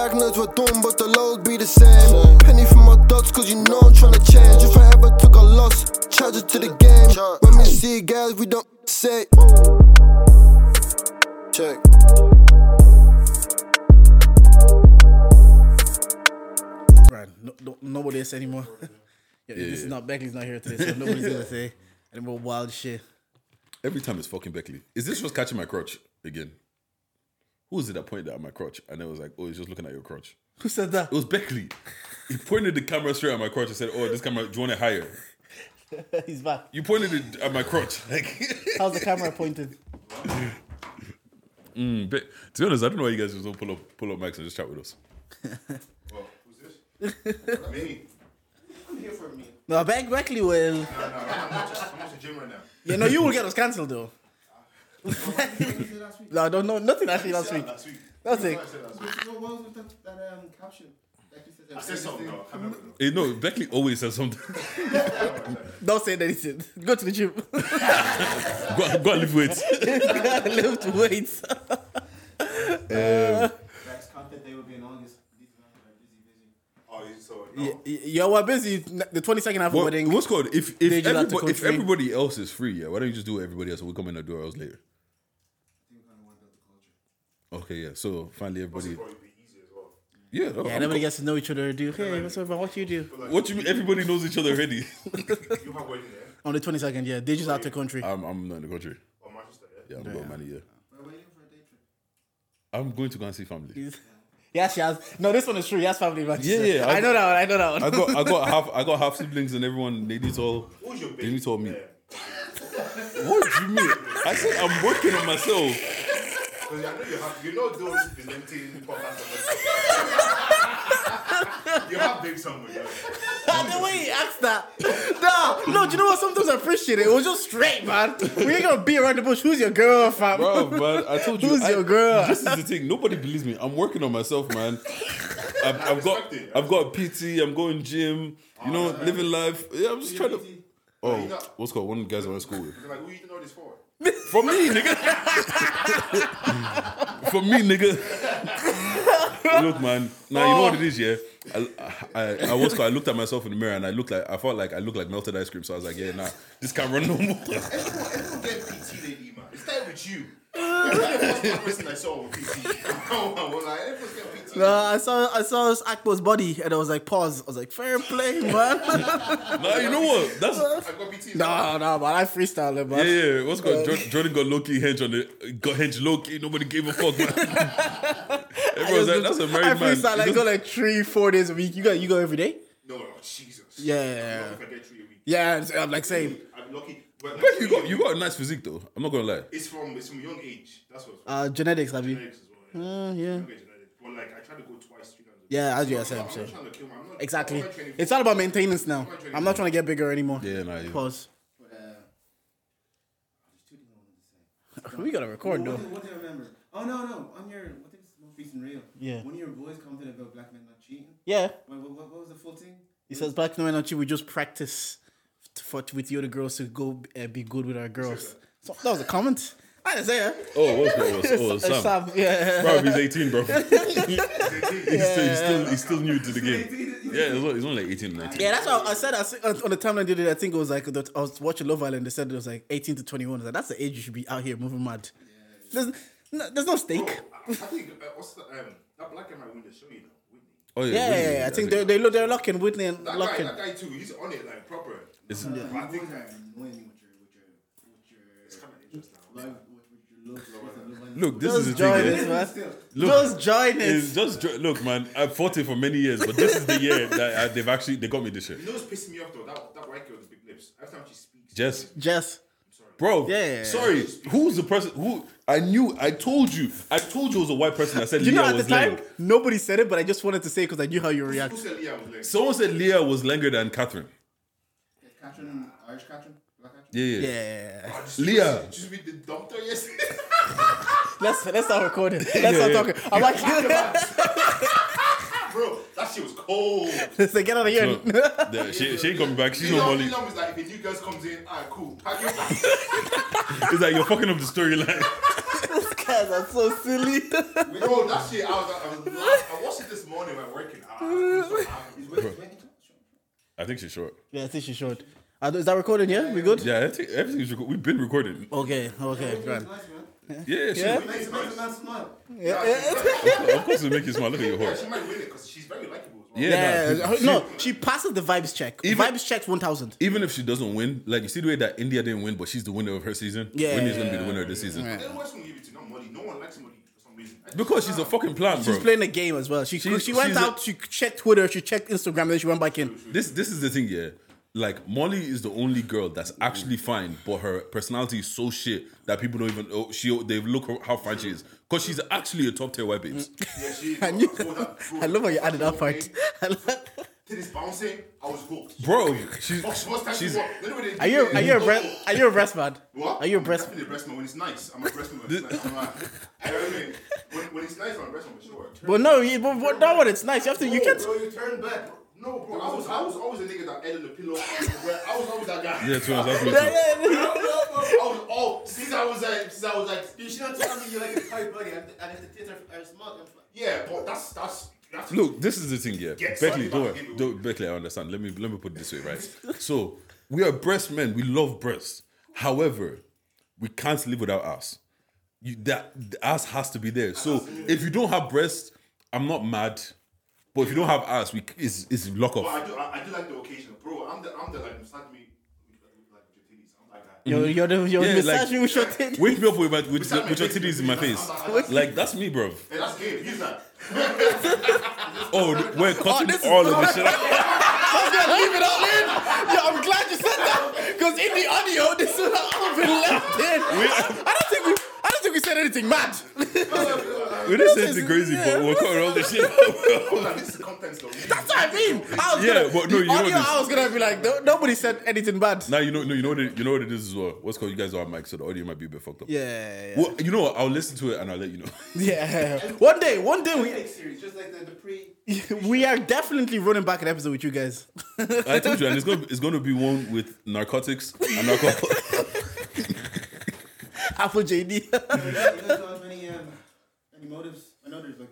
Magnets were done, but the loads be the same. Penny for my dots, cause you know I'm tryna change. If I ever took a loss, charge it to the game. When we see guys, we don't say. Check. Right, no, no, nobody else anymore. yeah, this is not Beckley's not here today, so nobody's gonna say any more wild shit. Every time it's fucking Beckley. Is this just catching my crotch again? Who was it that pointed at my crotch? And it was like, oh, he's just looking at your crotch. Who said that? It was Beckley. He pointed the camera straight at my crotch and said, oh, this camera, do you want it higher? He's back. You pointed it at my crotch. Like, How's the camera pointed? mm, but, to be honest, I don't know why you guys just don't pull up, pull up mics and just chat with us. Well, who's this? Me. I'm here for me. No, Beck Beckley will. No, no, I'm just, I'm just a gym right now. Yeah, no, you will get us cancelled though. No, I don't know nothing actually last week. Last week. Nothing. What I said last week. What was with that, that um, caption? You said, I said something though. I can't remember though. Eh, no, Beckley always says something. Don't say anything. Go to the gym. go, go and lift weights. Lift weights. Next content day will be in August. These men are busy, busy. Oh, you- so no. Y- y- Yo, we're busy. The 22nd after What, wedding. what's called? If They if, just have to everybody, come if free. everybody else is free, yeah, why don't you just do it everybody else and we come in and do ours later? Okay, yeah. So finally, everybody. Probably be easier as well. Yeah, no, Yeah, I'm everybody gets to know each other. Do hey, what's up? man? What you do What you mean? Everybody knows each other already. You have wedding there on the 22nd? Yeah, they just out the country. I'm I'm not in the country. or Manchester, yeah? Yeah, I'm going money. Yeah, We're waiting for a day trip. I'm going to go and see family. Yeah, she has. No, this one is true. He has family in Manchester. Yeah, yeah, I, I- know that one. I know that one. I got I got half I got half siblings and everyone. They need all. Who's your They baby? need to all meet. Yeah. What do you mean? I said I'm working on myself. Because I know you have, you know those presenting podcasts. You have big somewhere. Yeah. the way he asked that. No, no, do you know what? Sometimes I appreciate it. It was just straight, man. We ain't gonna beat around the bush. Who's your girl, fam? Bro, man, I told you. Who's I- your girl? This is the thing. Nobody believes me. I'm working on myself, man. I've, I've got, it. I've got PT. I'm going gym. You oh, know, living life. Yeah, I'm just trying to. Oh, you know- what's called one of the guys I went to school with. You're like, who you know this for? For me, nigga. For me, nigga. Look, man. Now you know what it oh. is, yeah. I, I, I was. I looked at myself in the mirror and I looked like I felt like I looked like melted ice cream. So I was like, yeah, nah, this can't run no more. Everyone, everyone get PT lately, man. It started with you. You're like the first person I saw with PT. I was like, everyone's getting PT. No, I saw I saw his Akbo's body and I was like, pause. I was like, fair play, man. nah, you know what? That's I got PT. no, no, man. I freestyle it, man. Yeah, yeah. What's called? Uh, Jor- Jordan got low key hench on it. got hench low key. Nobody gave a fuck, man. Everyone's like, that's a married man. freestyle. I He go like three, four days a week. You go, you go every day. No, no, Jesus. Yeah. If I get three a week. Yeah, I'm like same. I'm lucky. But like, But you got you got a nice physique though. I'm not gonna lie. It's from it's from young age. That's what. Uh, genetics, have you? genetics as well. Yeah. Uh, yeah. Young genetics. But like, I try to go twice, three times. Yeah, as you I'm are saying, not- I'm not trying to kill. I'm not, Exactly. I'm not It's all about maintenance now. I'm not trying to get bigger anymore. Yeah, nah. Yeah. Pause. But, uh, there's two things I wanted to say. We gotta record One though. thing, one thing I remember. Oh, no, no. On your, what is the most recent reel? Yeah. One of your boys commented about black men not cheating. Yeah. What, what, what was the full thing? He says back no energy. We just practice to, for with the other girls to go uh, be good with our girls. So that was a comment. I didn't say it. Oh, what's what was? Oh, It's Sam. Sam, Yeah. Bro, he's 18, bro. he's, still, he's still he's still new to the game. Yeah, he's only, he's only like 18, 19. Yeah, that's what I said. I said on the timeline the other day. I think it was like I was watching Love Island. They said it was like 18 to 21. I was like, that's the age you should be out here moving mad. There's no, there's no stake. I think uh, what's the um that black guy might win the show, you know, Whitney. Oh yeah, Yeah, really, yeah, yeah. I think they they look they're locking Whitney and That guy, that guy too. He's on it like proper. It's- But I think You guys are annoying me with your, with your, with your, it's kind of Look, this Just is the join thing. us, yeah. man. Still, Look, Just join It's just jo- look, man. I've fought it for many years, but this is the year that uh, they've actually they got me this shit. You know what's pissing me off though? That that white girl with the big lips. Every time she speaks, Jess, Jess. bro. Yeah. Sorry, who's the person who I knew? I told you. I told you it was a white person. I said You know, Leah at the was time, Lang. nobody said it, but I just wanted to say because I knew how you who react. said Leah was like? Someone said Leah was longer than Catherine. Catherine, Irish Catherine, black Catherine. Yeah, yeah. Yeah. Just Leah. Just, just with the doctor yesterday. Let's let's start recording. Let's Yeah, start yeah. talking. I'm like, Bro, that shit was cold. let's say, get out of here. Yeah, she, she ain't coming back. She's no Elon, Molly. Elon was like, if a new girl comes in, alright, cool. Pack your. It's like you're fucking up the storyline. Guys are so silly. Bro, that shit, I was, I was. I watched it this morning when working. Ah, I'm so happy. Wait, wait, wait. I think she's short. Yeah, I think she's short. Uh, is that recording? Yeah, we good? Yeah, I think everything's reco- we've been recording. Okay, okay, It's grand. nice, man. Yeah, she, Yeah. Makes, it makes a man smile. of course it make you smile. Look at your Yeah, horse. she might win it because she's very likable as well. Yeah, Yeah, nah, she- no, she passes the vibes check. Even- vibes checks one thousand. Even if she doesn't win, like you see the way that Indiyah didn't win, but she's the winner of her season. Yeah, Whitney's gonna be the winner of this season Then what's gonna give it to not Molly? No one likes Molly for some reason. Because she's a fucking plant, bro. She's playing a game as well. She She's- she went she's a- out, she checked Twitter, she checked Instagram, then she went back in. This this is the thing, yeah. Like Molly is the only girl that's actually fine, but her personality is so shit that people don't even. Oh, she they look her- how fine she is because she's actually a top tier white babes. Yeah, she. I knew- bro, that- bro, I love how you added that part. To this bouncing, I was hooked. Bro, she's Fuck, she was time she's to walk. Then when they Are you are you a it, breast oh. are you a breast man? What? Are you a I'm breast? Definitely a breast man when it's nice. I'm a breast man when it's nice. I'm not. Know mean? When, when it's nice, I'm a breast man for sure. Well, no, you, but, but not when it's nice. You have to. You Oh, can't. Bro, you turn back. No, bro, I was I was always a nigga that head on the pillow. I was always that guy. yeah, to be honest, that's me Yeah, too. yeah, yeah. I was all since I was like since I was like You should not tell me you're like a tight body and, and if the tits are, are small, then fuck. yeah, but that's that's that's Look, this is the thing, yeah. Get Beckley, don't, back worry. don't Beckley, I understand. Let me let me put it this way, right? So we are breast men. We love breasts. However, we can't live without ass. You that the ass has to be there. So if you don't have breasts, I'm not mad. But if you don't have ass, we is is lock But off. I do I, I do like the occasion, bro. I'm the I'm the like massage me like with your titties. I'm like that. You're, you're the you're Yeah, massaging like- with your titties. Wake me up with, my, with, with your titties in my face. Like that's me, bro. Hey, that's game. Use that. Oh, we're cutting oh, is- all of this shit out. I'm gonna leave it all in. Yeah, I'm glad you said that because in the audio, this is all been left in. I don't think we. I don't think we said anything mad. We didn't say anything crazy, but we're cutting all this shit out. Oh, this is the contents though. That's what I mean. I was Yeah, gonna, but no, you know audio, this- I was gonna be like, no, nobody said anything bad. Now you know, no, you know what it, you know what it is as well. What's called? You guys don't have mics, so the audio might be a bit fucked up. Yeah, yeah, Well, you know what? I'll listen to it and I'll let you know. yeah. One day, one day we series, just like the, the pre. we are definitely running back an episode with you guys. I told you, and it's gonna it's gonna be one with narcotics and narco. Apple JD. You guys you guys don't have any, um, any motives? I know there's like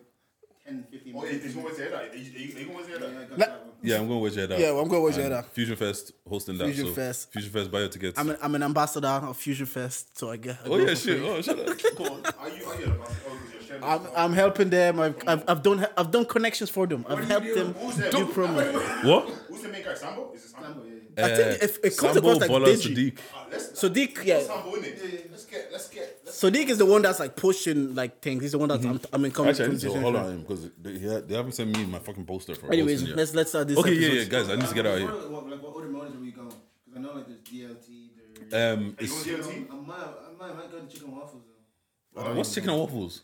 10, 15 Oh, motives. is going to? Are you, are you, are you going to Yeah. I got that one. Yeah, I'm going with your head out. Yeah, well, I'm going with your And head out. Fusion Fest hosting that. Fusion so Fest. Fusion Fest buy your tickets. I'm an, I'm an ambassador of Fusion Fest, so I get. I oh go yeah, for shit. free. Oh shut up. Come on. Are you, are you, oh, you're sharing I'm, this I'm helping them. I've, I've, I've done I've done connections for them. I've helped them Who's that? do promo. wait, wait. What? Who's the main guy? Sambo? Is it Sambo? Sambo, yeah, yeah. I think if it comes Sambo, across like Bola, Deji. Sadiq. Uh, Sadiq, yeah. Let's get, let's get, let's Sadiq is the one that's like pushing like things. He's the one that's I'm, I'm in Mm-hmm. Actually, I need to conversation. hold on him because they, yeah, they haven't sent me my fucking poster for. Anyways, hosting yet. let's let's start this. Okay, yeah, episode. yeah, guys, I need to get out of here. What, what, like, what other motives are we going? Because I know like there's DLT, there's. Um, Are you it's, going DLT? I might, I might, I might go to chicken waffles though. what's chicken and waffles?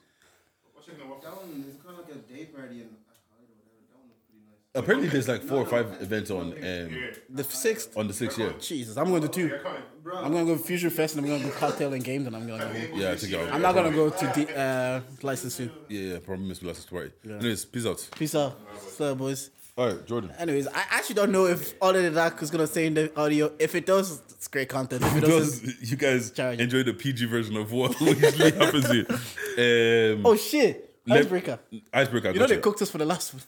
What's chicken and waffles? That one is kind of like a day party and a holiday or whatever. That one looks pretty nice. Apparently, there's like four or five events on um The sixth. on the sixth year. Jesus, I'm going to two. I'm gonna go to Fusion Fest and I'm gonna go cocktail and games and I'm gonna go. Yeah, I think I'll, I'm not gonna go to the uh, licensing. Yeah, yeah, probably miss last party. Anyways, peace out. Peace out, so boys. All right, Jordan. Anyways, I actually don't know if all of that is gonna say in the audio. If it does, it's great content. If it doesn't, you guys Charge. enjoy the PG version of what usually happens here. Um, oh shit, let- icebreaker. Icebreaker. You know they cooked us for the last one.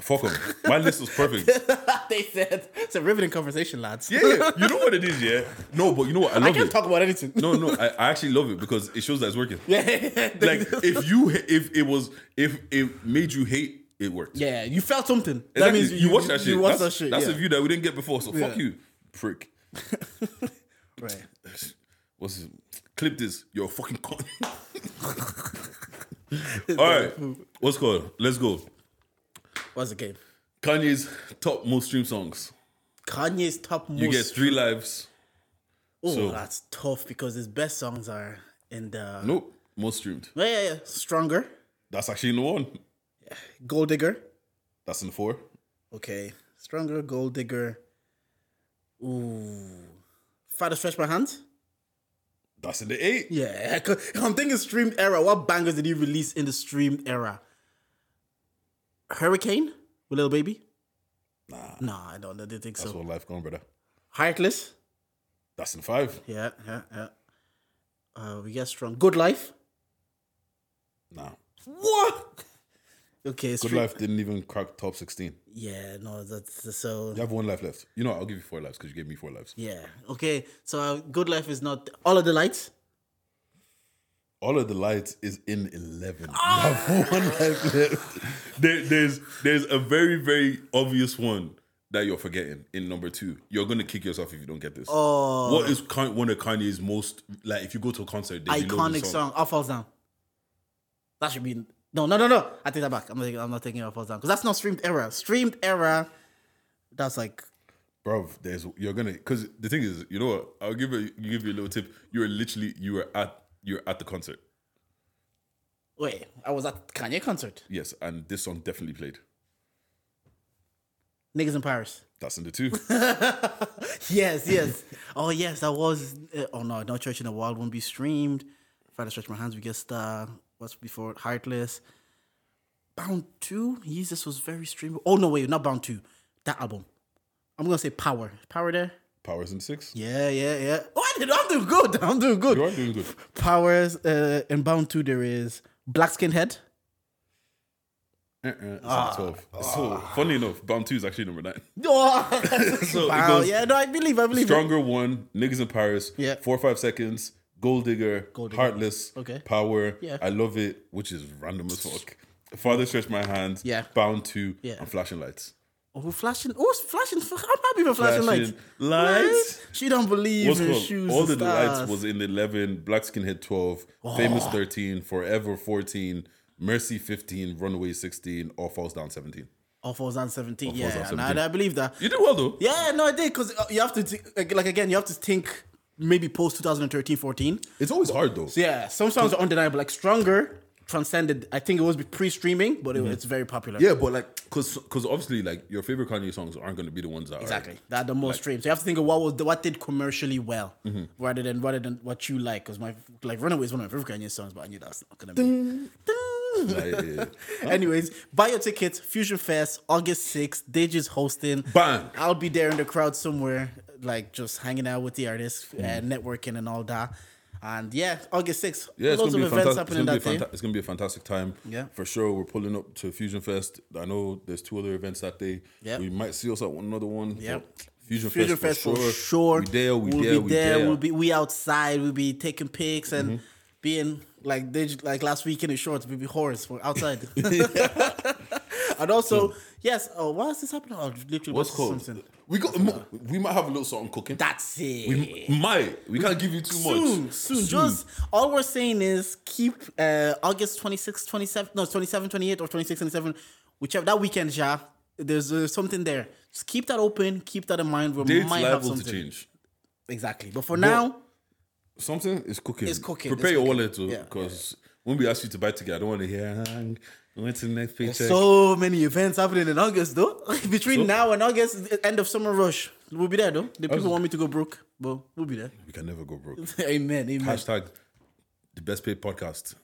Fuck them. My list was perfect. they said it's a riveting conversation, lads. Yeah, yeah, you know what it is, yeah. No, but you know what? I I love can't it. talk about anything. no, no, I, I actually love it because it shows that it's working. Yeah, Like if you if it was if it made you hate, it worked. yeah, you felt something. Exactly. That means you, watched that shit. You watched that's that shit. that's yeah. a view that we didn't get before. So fuck Yeah. you, prick. Right. What's his, clip this? You're a fucking. All right, what's called? Let's go. What's the game? Kanye's top most streamed songs. Kanye's top most. You get three lives. oh, so- that's tough because his best songs are in the. Nope, most streamed. Yeah, yeah, yeah. Stronger, That's actually in the one. Gold Digger. That's in the four. Okay, Stronger, Gold Digger. Ooh, Father Stretch My Hands. That's in the eight. Yeah, I'm thinking streamed era. What bangers did he release in the streamed era? Hurricane with Lil Baby. Nah, nah, I don't. I didn't think That's so. what life gone, brother. Heartless. That's in five. Yeah, yeah, yeah. Uh, we get strong. Good life. Nah. What? Okay, Good Life didn't even crack top 16. Yeah, no, that's so. You have one life left. You know, I'll give you four lives because you gave me four lives. Yeah. Okay. So uh, good life is not all of the lights. All of the lights is in 11. Ah! You have one life left. There, there's, there's a very, very obvious one that you're forgetting in number two. You're going to kick yourself if you don't get this. Oh. What is one of Kanye's most, like, if you go to a concert, they reload the Iconic song. All falls down. That should be no, no, no, no. I take that back. I'm not. I'm not taking all falls down because that's not streamed era. Streamed era. That's like Bro, there's you're gonna because the thing is, you know what? I'll give you give you a little tip. You're literally you were at you're at the concert. wait. I was at Kanye concert. Yes, and this song definitely played. Niggas in Paris. That's in the two. Yes, yes. oh, yes. That was. Uh, oh no, no church in the wild won't be streamed. If I to stretch my hands, we get star. What's before? Heartless. Bound two. Jesus was very streamed. Oh no, wait, not Bound two. That album. I'm gonna say Power. Power there. Powers in six. Yeah, yeah, yeah. Oh, I did, I'm doing good. I'm doing good. You are doing good. Powers. Uh, in Bound two, there is Black Skin Head. Uh-uh, it's at twelve. So funny enough, Bound Two is actually number nine. Oh, So it wow. goes Yeah, no, I believe. I believe. it. Stronger one, niggas in Paris. Yeah. Four or five seconds. Gold digger. Gold Digger. Heartless. Okay. Power. Yeah. I love it, which is random as fuck. Father stretch my hands. Yeah. Bound two. Yeah. And flashing lights. Oh, flashing. Oh, flashing. I'm happy for flashing, Flashing lights. lights. She don't believe What's in called? shoes. All the lights was in 11, Black Skin Head 12, Famous 13, Forever 14, Mercy 15, Runaway 16, All Falls Down 17. All falls down 17. Falls yeah, Down and I, I believe that. You did well though. Yeah, no, I did because uh, you have to like, like again, you have to think maybe post 2013, 14. It's always hard though. So yeah, some songs are undeniable. Like Stronger transcended. I think it was pre-streaming, but it, it's very popular. Mm-hmm. Yeah, but like, cause, cause obviously, like your favorite Kanye songs aren't going to be the ones that are Exactly, Are, that the most streamed. So you have to think of what was the, what did commercially well, Mm-hmm. rather than rather than what you like. Because my like Runaway is one of my favorite Kanye songs, but I knew that's not gonna be. Like, yeah. Anyways, buy your tickets. Fusion Fest, August 6th. Deji's hosting. Bang. I'll be there in the crowd somewhere, like just hanging out with the artists, and networking and all that. And yeah, August 6th. Yeah, it's loads gonna, of be a events fantastic, it's, happening gonna be a day. it's gonna be a fantastic time. Yeah. for sure. We're pulling up to Fusion Fest. I know there's two other events that day. Yeah. we might see us at one another one. Yeah. Fusion, Fusion Fest, Fest for sure. sure. We there. We we'll there. be we there. We'll be we outside. We'll be taking pics and Mm-hmm. being like digi- like last week in the shorts. We'll be whores. We're outside. and also, yes. Oh, why is this happening? Oh, literally, What's what's called? something. We got. We might have a little something cooking. That's it. we might. We can't give you too soon, much. soon, soon. Just all we're saying is keep uh, August 26, 27, no, 27, 28, or 26, 27, whichever that weekend, yeah. There's uh, something there. Just keep that open. Keep that in mind. We Dates might have liable to something. change. Exactly. But for now, Something is cooking. It's cooking, Prepare it's your cooking. wallet too, Yeah, because when we ask you to buy together, I don't want to hear. "Ah, went to the next paycheck. so many events happening in August, though. Between So? now and August, the end of summer rush, we'll be there, though. The people was- want me to go broke, but we'll be there. we can never go broke. amen. Amen. Hashtag the best paid podcast.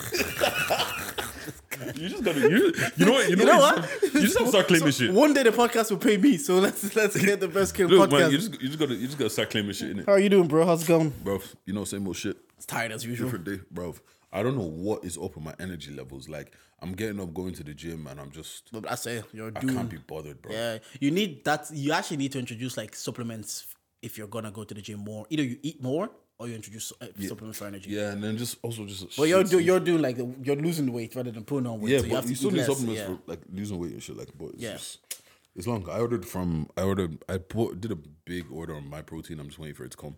you just gotta you, you know what you know, know what, what? You, just, you just have to start claiming shit. One day the podcast will pay me, so let's let's get the best kid Look, podcast. man, you just you just gotta you just gotta start claiming shit in it, How are you doing, bro? How's it going? bro. You know, same old shit, It's tired as usual. different day, bro. I don't know what is up with my energy levels. Like I'm getting up, going to the gym, and I'm just But I say you're I doing. can't be bothered, bro. Yeah, you need that. You actually need to introduce like supplements if you're gonna go to the gym more. Either you eat more or you introduce uh, supplements for energy. Yeah, and then just also just. But you're do, you're doing like the, you're losing weight rather than putting on weight. Yeah, so you but have you, to still need supplements yeah. for like losing weight and shit. Like, but it's Yeah. just it's long. I ordered from I ordered I bought, did a big order on my protein. I'm just waiting for it to come.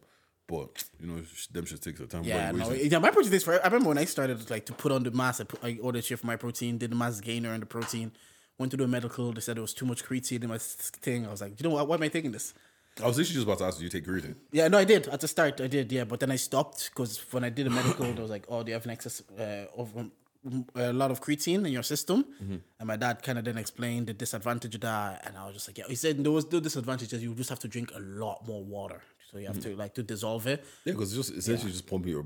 But you know, them should take some time. Yeah, no, yeah, my protein takes forever. I remember when I started like to put on the mass. I, put, I ordered shit for my protein, did the mass gainer and the protein. Went to do a medical. They said it was too much creatine in my thing. I was like, you know what? Why am I taking this? I was literally just about to ask, do you take creatine? Yeah, no, I did at the start. I did, yeah, but then I stopped because when I did a medical, they was like, "Oh, do you have an excess uh, of um, a lot of creatine in your system?" And my dad kind of then explained the disadvantage of that, and I was just like, "Yeah." He said there was no disadvantages. You just have to drink a lot more water, so you have to like to dissolve it. Yeah, because just essentially just pumping your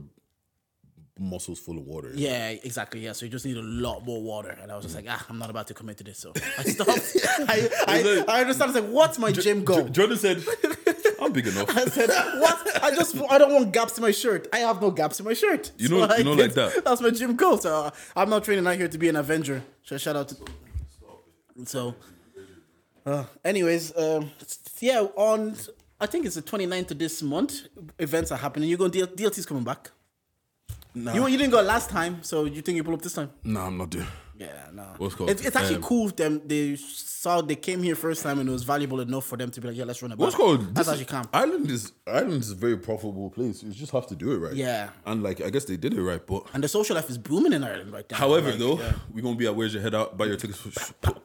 muscles full of water. Yeah, exactly. Yeah, so you just need a lot more water, and I was just like, "Ah, I'm not about to commit to this," so I stopped. I, I, I understand. It's like, what's my gym goal? J- Jordan said, I'm big enough. I said, "What? I just I don't want gaps in my shirt. I have no gaps in my shirt. You know- I you know like that. That's my gym goal. So uh, I'm not training out here to be an Avenger. So shout out to. So, uh, anyways, um, yeah, on I think it's the 29th of this month. Events are happening. You're going DL- DLT's coming back. No. You you didn't go last time, so you think you pull up this time? No, I'm not doing. Yeah, no. What's called? It's, it's actually Um, cool. Them they saw they came here first time and it was valuable enough for them to be like, yeah, let's run a. What's called? That's actually calm. Ireland is Ireland is a very profitable place. You just have to do it right. Yeah. and like I guess they did it right, but And the social life is booming in Ireland right now. however, Like, though, yeah. we're gonna be at Where's Your Head At? Buy your tickets, for,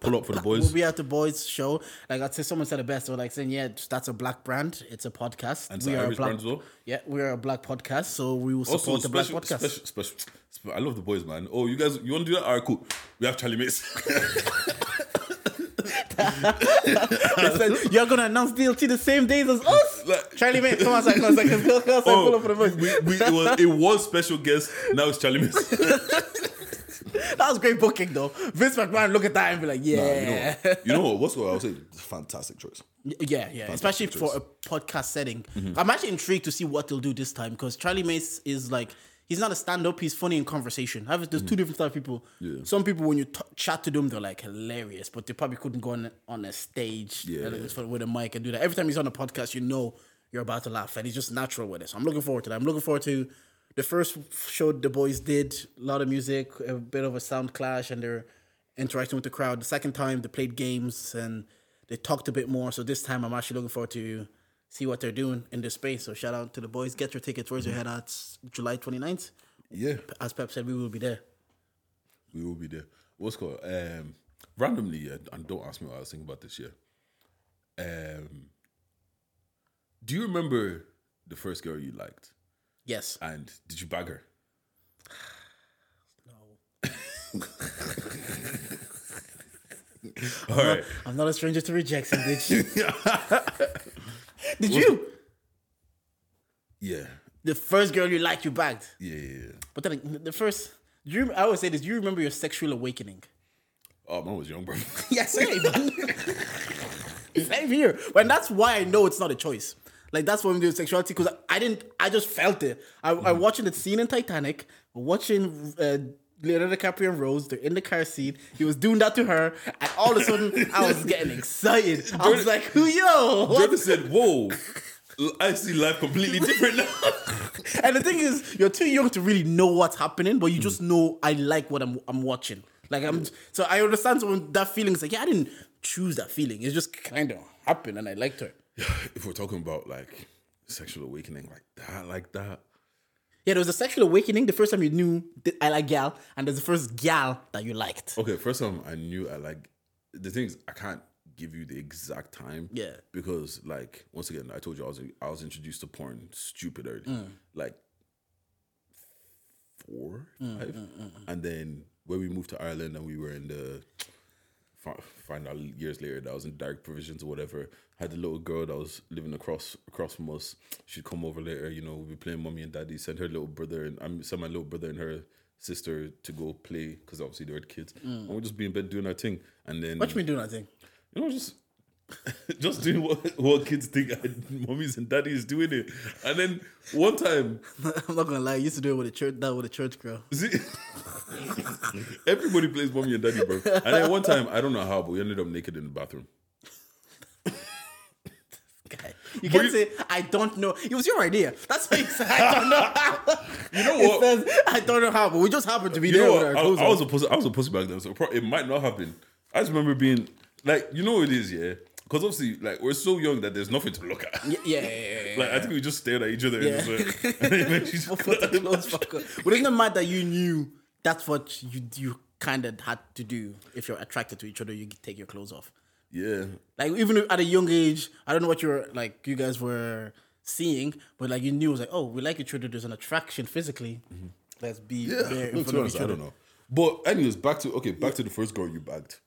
pull, up for the boys. We'll be at the boys' show. Like I'd say, someone said it best. So like saying, yeah, that's a black brand. It's a podcast. And it's an Irish black, brand as well? Yeah, we are a black podcast, so we will support Also, the black podcast. special, special, spe- I love the boys, man. Oh, you guys, you want to do that? All right, cool. We have Charlie Mates. Said, You're gonna announce DLT the same days as us. Like- Charlie, mate, come on, second, come on, second, come on, oh, pull up for the boys. we, we, it, was, it was special guest. Now it's Charlie Mates. That was great booking, though. Vince McMahon look at that and be like, you know yeah. You know what? What's what I'll say? Fantastic choice. Yeah, yeah. Especially for a podcast setting. Mm-hmm. I'm actually intrigued to see what they'll do this time because Charlie Mace is like. He's not a stand-up. He's funny in conversation. Have there's two different type of people. Mm-hmm. Yeah. Some people, when you t- chat to them, they're like hilarious, but they probably couldn't go on on a stage Yeah. uh, with a mic and do that. Every time he's on a podcast, you know you're about to laugh, and he's just natural with it. So I'm looking forward to that. I'm looking forward to the first show the boys did. A lot of music, a bit of a sound clash, and they're interacting with the crowd. The second time they played games and they talked a bit more. So this time I'm actually looking forward to see what they're doing in this space. So shout out to the boys. Get your tickets. Where's your head at? July 29th. Yeah, As Pep said, we will be there. we will be there. What's called? Um, randomly, yeah, and don't ask me what I was thinking about this year. Um, do you remember the first girl you liked? Yes. And did you bag her? All right. I'm not a stranger to rejection, bitch. Did you? Yeah. The first girl you liked, you bagged. Yeah, yeah, yeah. But then the first, do you, I always say this, do you remember your sexual awakening? Oh, man was young, bro. Yes, same. same here. And that's why I know it's not a choice. Like that's what I'm doing with sexuality because I, I didn't. I just felt it. I, I watching the scene in Titanic, watching uh, Leonardo DiCaprio and Rose. They're in the car seat. He was doing that to her, and all of a sudden I was getting excited. I was like, "Who "Yo!" what?" Jordan said, "Whoa, I see life completely different now." And the thing is, you're too young to really know what's happening, but you just mm. know I like what I'm I'm watching. Like I'm so I understand when that feeling is like, yeah, I didn't choose that feeling. It just kind of happened and I liked her. if we're talking about like sexual awakening, like that, like that. Yeah, there was a sexual awakening the first time you knew that I like gal, and there's the first gal that you liked. Okay, first time I knew I like the things. I can't give you the exact time. Yeah. Because like once again, I told you I was I was introduced to porn stupid early, Mm. like four, mm, mm, five, mm, and then when we moved to Ireland and we were in the fi- find out years later that I was in direct provisions or whatever. Had a little girl that was living across across from us. She'd come over later, you know, we'd be playing mommy and daddy, send her little brother and I sent my little brother and her sister to go play because obviously they were kids. And we'd just be in bed doing our thing. And then Mm. What you been doing that thing? you know, just just doing what, what kids think mommies and daddies doing it. And then one time, I'm not gonna lie, I used to do it with a church that with a church girl. see, everybody plays mommy and daddy, bro. And then one time, I don't know how, but we ended up naked in the bathroom. You can't say I don't know. It was your idea. That's what you said. I don't know how. You know It what? says I don't know how, but we just happened to be You there know what? our I, I was pussy. I was a pussy back then, so it might not have been. I just remember being like, you know what it is, yeah. Because obviously, like we're so young that there's nothing to look at. Yeah, yeah, yeah, yeah. Like I think we just stared at each other Yeah. and just went, and just- Put the clothes back on. But isn't it mad that you knew that's what you you kind of had to do if you're attracted to each other? You take your clothes off. Yeah. Like even at a young age, I don't know what you're like. You guys were seeing, but like you knew it was like, oh, we like each other. There's an attraction physically. Mm-hmm. Let's be Yeah, there in front of each I don't know. But anyways, back to okay, back to the first girl you bagged.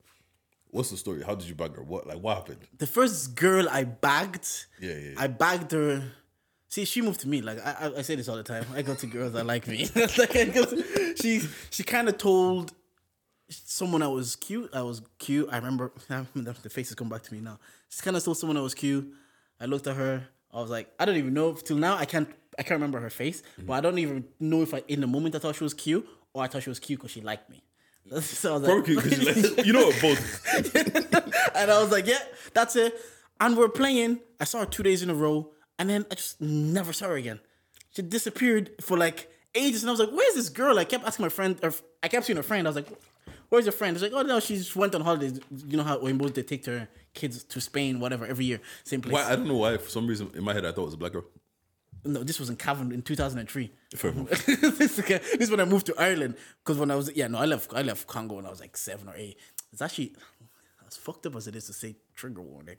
What's the story? How did you bag her? What like what happened? The first girl I bagged, Yeah, yeah, yeah. I bagged her. See, she moved to me. Like I, I, I say this all the time. I go to girls that like me. like, I go to- she, she kind of told someone I was cute. I was cute. I remember the faces come back to me now. She kind of told someone I was cute. I looked at her. I was like, I don't even know. Till now, I can't. I can't remember her face, mm-hmm. but I don't even know if I in the moment I thought she was cute or I thought she was cute because she liked me. So I was Probably like, because you, like, you know what, both. and I was like, yeah, that's it. And we're playing. I saw her two days in a row, and then I just never saw her again. She disappeared for like ages, and I was like, where's this girl? I kept asking my friend, or I kept seeing her friend. I was like, where's your friend? It's like, oh no, she just went on holidays. You know how Oimbos they take their kids to Spain, whatever, every year, same place. Why I don't know why. For some reason, in my head, I thought it was a black girl. No, this was in Cavan in 2003. Fair enough. this, is, when I moved to Ireland. Because when I was, yeah, no, I left, I left Congo when I was like seven or eight. It's actually as fucked up as it is to say trigger warning.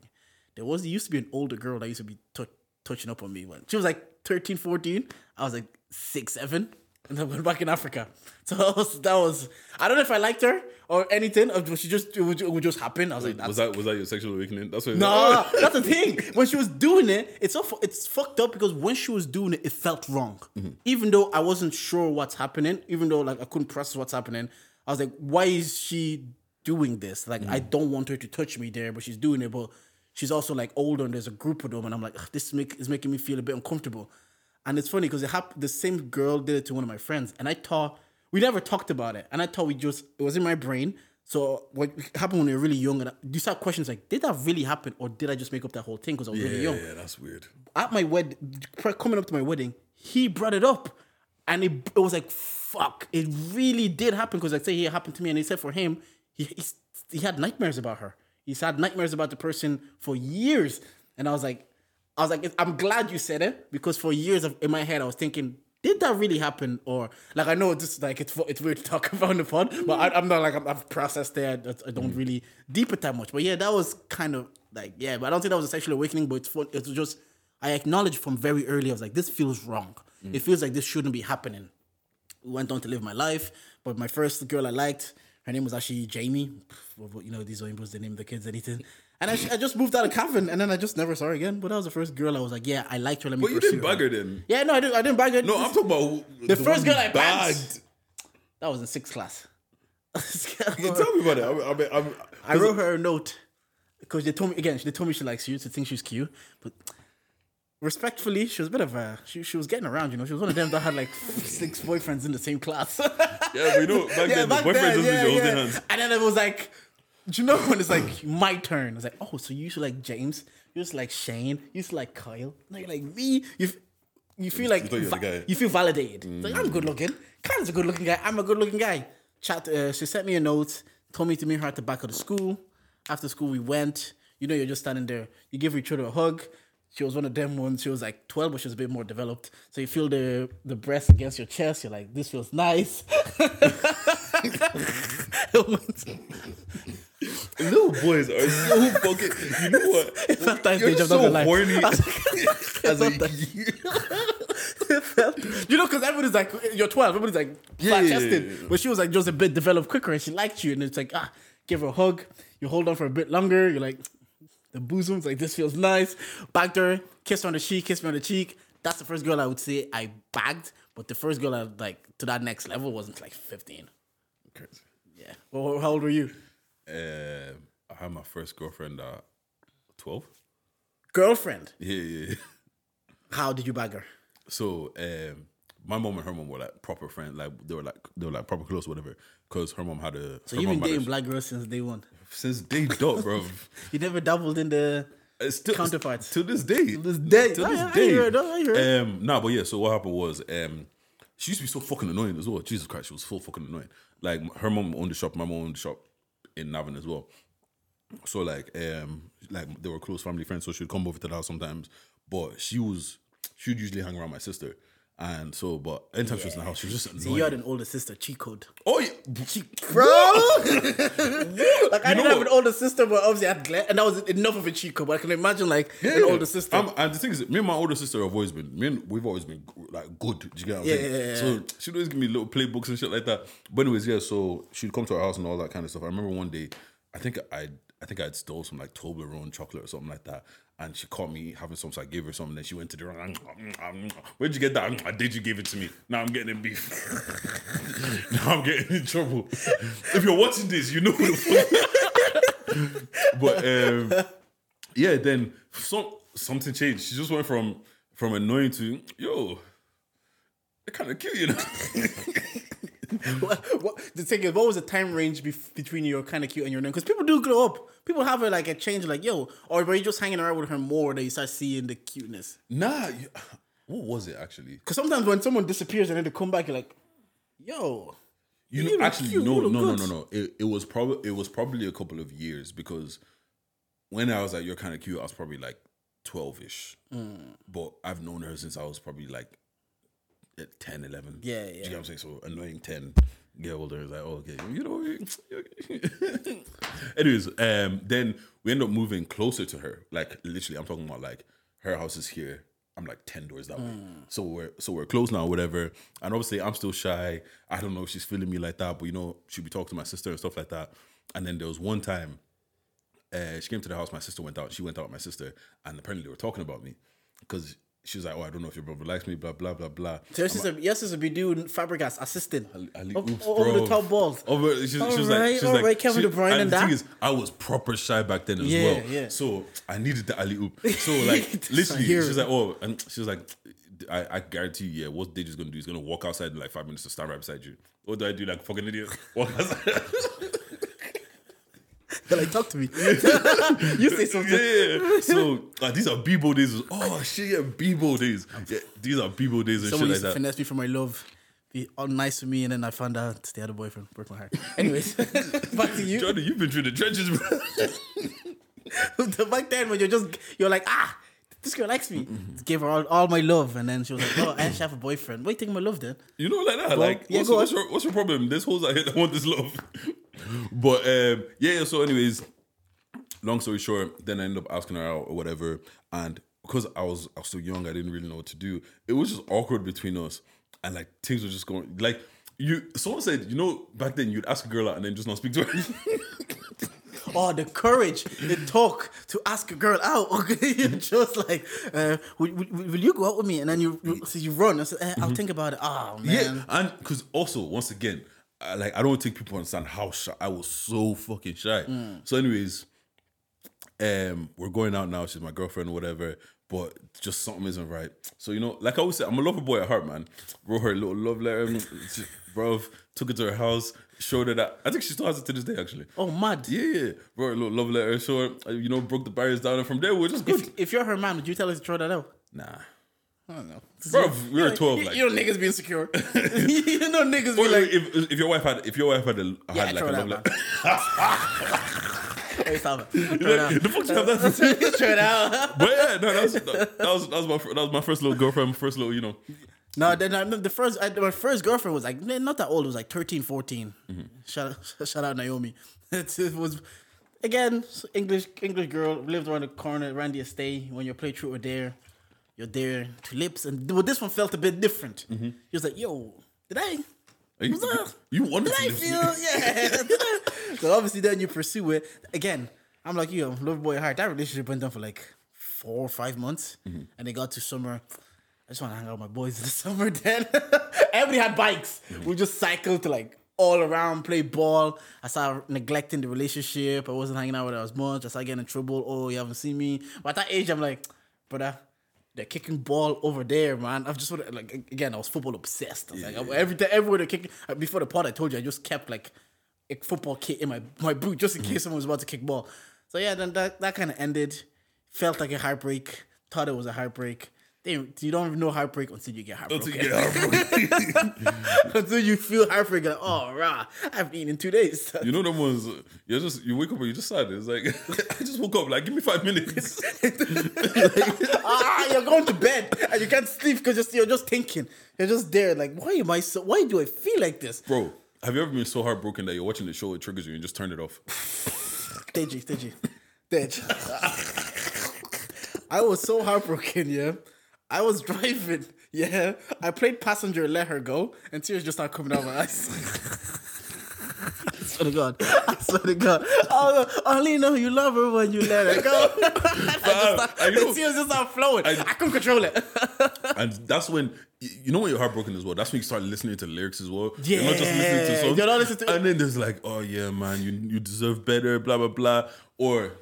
There was, there used to be an older girl that used to be tou- touching up on me when she was like 13, 14. I was like six, seven. And then went back in Africa. So that was, that was, I don't know if I liked her or anything. Or she just, it would, it would just happen. I was like, that's Was that was that your sexual awakening? That's what. no, that's the thing. When she was doing it, it's so it's fucked up because when she was doing it, it felt wrong. Mm-hmm. Even though I wasn't sure what's happening, even though like I couldn't process what's happening, I was like, why is she doing this? Like I mm. don't want her to touch me there, but she's doing it. But she's also like older, and there's a group of them, and I'm like, this make, is making me feel a bit uncomfortable. And it's funny because it happened. The same girl did it to one of my friends, and I thought we never talked about it, and I thought we just it was in my brain. So what happened when we were really young, and you start questions like, did that really happen, or did I just make up that whole thing because I was Yeah, really young? yeah, that's weird. At my wedding, coming up to my wedding, he brought it up, and it, it was like, fuck, it really did happen because I say it happened to me, and he said for him, he he's, he had nightmares about her. He's had nightmares about the person for years, and I was like, I was like, I'm glad you said it because for years of, in my head I was thinking, did that really happen? Or like I know it's like it's it's weird to talk about in the pod, but I, I'm not like I'm, I've processed there. I, I don't really deep it that much. But yeah, that was kind of like yeah, but I don't think that was a sexual awakening. But it's. It was just I acknowledged from very early. I was like, this feels wrong. Mm. It feels like this shouldn't be happening. Went on to live my life, but my first girl I liked, her name was actually Jamie. You know, these Oimbos, they name the kids anything. And I, I just moved out of Cavan, and then I just never saw her again. But that was the first girl I was like, yeah, I liked her. Let me But you didn't bag her then. Yeah, no, I didn't. I didn't bag her. No, I'm talking about who- The first girl I bagged. That was in sixth class. You Tell me about it. I, I, mean, I'm, I wrote her a note because they told me again. They told me she likes you, to think she's cute, but respectfully, she was a bit of a. She, she was getting around, you know. She was one of them that had like six boyfriends in the same class. Yeah, we know, back then, the boyfriend doesn't yeah, hold yeah. hands. And then it was like, do you know when it's like my turn? It's like, oh, so you used to like James, you used to like Shane, you used to like Kyle. Now you're like me. You f- you feel like you va- you feel validated. It's like I'm good looking. Kyle's a good looking guy. I'm a good looking guy. Chat. Uh, she sent me a note, told me to meet her at the back of the school. After school, we went. You know, you're just standing there. You give each other a hug. She was one of them ones. She was like 12, but she was a bit more developed. So you feel the the breast against your chest. You're like, this feels nice. Little boys are so fucking. You know what? It's not that You're stage, I'm so not gonna lie. horny. as a, you know, because everybody's like, you're 12, everybody's like Yeah, flat yeah, yeah, yeah. But she was like just a bit developed quicker and she liked you. And it's like, ah, give her a hug. You hold on for a bit longer. You're like, the bosoms, like, this feels nice. Bagged her, kissed her on the cheek, kissed me on the cheek. That's the first girl I would say I bagged. But the first girl I like to that next level wasn't like 15. Crazy. Yeah. Well, how old were you? Um, I had my first girlfriend at 12. Girlfriend. Yeah, yeah. yeah. How did you bag her? So um, my mom and her mom were like proper friends. Like they were like they were like proper close, whatever. Because her mom had a. So you've been dating a- black girls since day one. since day dot, bro. You never dabbled in the It's still Counterparts. to this day. To this day. To this I day. hear it, I hear it. Um, nah, but yeah. So what happened was, um, she used to be so fucking annoying as well. Jesus Christ, she was so fucking annoying. Like her mom owned the shop, my mom owned the shop in Navan as well. So like, um, like they were close family friends. So she'd come over to the house sometimes. But she was, she would usually hang around my sister. And so, but anytime she was in the house, she was just annoying. See, you had an older sister, cheat code. oh yeah, Bro! like, I You know didn't have what? an older sister, but obviously I had Glenn, and that was enough of a cheat code. But I can imagine, like, an older sister. Um, and the thing is, me and my older sister have always been, me and we've always been like good. Do you get what I'm Yeah, saying? yeah, yeah, So she'd always give me little playbooks and shit like that. But anyways, yeah. So she'd come to our house and all that kind of stuff. I remember one day, I think I, I think I'd stole some like Toblerone chocolate or something like that. And she caught me having some, so I gave her some. And then she went to the room. Where'd you get that? Did you give it to me? Now I'm getting in beef. now I'm getting in trouble. If you're watching this, you know but um, yeah, then some something changed. She just went from from annoying to yo. They're kind of cute, you know. what, what, the thing is, what was the time range bef- between you're kind of cute and you're Because people do grow up. People have a, like a change, like yo, or were you just hanging around with her more that you start seeing the cuteness? nah, you, what was it actually? Because sometimes when someone disappears and then they come back, you're like, yo, You You know, actually, cute, no, look no, no, no, no. It, it was probably it was probably a couple of years because when I was like, "You're kind of cute," I was probably like twelve ish. Mm. But I've known her since I was probably like at 10, 11. Yeah, Do you yeah. get what I'm saying? So annoying ten, get older. It's like, oh, okay, you know. Anyways, um, then we end up moving closer to her. Like literally, I'm talking about like her house is here. I'm like ten doors that way. Hmm. So we're so we're close now, whatever. And obviously, I'm still shy. I don't know if she's feeling me like that, but you know, she'd be talking to my sister and stuff like that. And then there was one time, uh, she came to the house. My sister went out. She went out with my sister, and apparently they were talking about me because she was like, "Oh, I don't know if your brother likes me." Blah blah blah blah. So your sister, your sister be doing Fabregas assisting Ali, over bro. the top balls. Over, uh, she, she was Alright, like, she was alright, like, Kevin she- De Bruyne and the thing that. is, I was proper shy back then as Yeah, well. yeah. So I needed the alley oop. So like, literally, she was like, oh, and she was like, I, I guarantee you, yeah, what Deji's gonna do is gonna walk outside in like five minutes to stand right beside you. What do I do, like fucking idiot? Walk outside. They're like, talk to me. you say something. yeah. So like, these are Bebo days. Oh shit, yeah, Bebo days. Yeah, these are Bebo days and Someone shit used to like that. finesse me for my love, be all nice to me, and then I found out they had a boyfriend. Broke my heart. Anyways, back to you. Jordan, you've been through the trenches, bro. back then when you're just you're like ah this girl likes me give her all, all my love and then she was like oh I actually have a boyfriend what do you taking my love then You know, like that. like, yeah, what's, go what's, your, what's your problem? There's hoes out here that want this love. But um, yeah, so, anyways, long story short, then I ended up asking her out or whatever. And because I was I was so young, I didn't really know what to do. It was just awkward between us. And like things were just going like you someone said, you know, back then you'd ask a girl out and then just not speak to her. oh the courage the talk to ask a girl out okay you're just like uh, will, will, will you go out with me and then you you, so you run I said eh, I'll think about it oh man yeah. And because also, once again, I, like I don't think people understand how shy I was so fucking shy. So, anyways, um, we're going out now. She's my girlfriend or whatever. But just something isn't right. So you know, like I always say, I'm a lover boy at heart, man. Wrote her a little love letter, bro. Took it to her house, showed her that. I think she still has it to this day, actually. oh mad Yeah, yeah. Wrote a little love letter, showed her, you know, broke the barriers down, and from there we're just good. if, if you're her man would you tell her to throw that out nah. I don't know Bro, we were 12, you, like- you know niggas be insecure you know niggas be like if, if your wife had if your wife had a had yeah like a love letter. Hey, stop it. Throw it out. the fuck you have that? Throw out. But yeah, no, that was that was that was my that was my first little girlfriend, first little, you know. No, then I the first I, my first girlfriend was like not that old. It was like 13, 14. Mm-hmm. Shout out, shout out Naomi. It, was again English English girl lived around the corner, around the estate. When your playthrough were there, you're there to lips, and well, this one felt a bit different. He was like, "Yo, did I?" You, that- you wanted Did to I feel? Yeah. So obviously, then you pursue it again. I'm like you, love boy heart. That relationship went on for like four or five months, Mm-hmm. and they got to summer. I just want to hang out with my boys in the summer. Then everybody had bikes. Mm-hmm. We just cycled to like all around, play ball. I started neglecting the relationship. I wasn't hanging out with her as much. I started getting in trouble. Oh, you haven't seen me. But at that age, I'm like, brother. They're kicking ball over there, man. I've just like again. I was football obsessed. I was like every day, everywhere they're kicking. uh, Before the pod, I told you I just kept like a football kit in my my boot just in case someone was about to kick ball. So yeah, then that that kind of ended. Felt like a heartbreak. Thought it was a heartbreak. You don't even know heartbreak until you get heartbroken. Until you get heartbroken. until you feel. Like, oh, rah, I've eaten in two days. You know them ones. You just you wake up and you just sad. It's like I just woke up. Like give me five minutes. ah, you're going to bed and you can't sleep because you're, you're just thinking. You're just there, like, why am I so? Why do I feel like this? Bro, have you ever been so heartbroken that you're watching the show, it triggers you and you just turn it off? Deji, Deji, Dej. I was so heartbroken, yeah. I was driving, yeah. I played passenger, let her go, and tears just started coming out of my eyes. I swear to God. I swear to God. Oh, only know you love her when you let her go. I just start, I know. the tears just start flowing. I, couldn't control it. And that's when you you know when you're heartbroken as well. That's when you start listening to lyrics as well. you're not just listening to Yeah, songs. you're not listening to- and then there's like, oh yeah, man, you you deserve better, blah blah blah. Or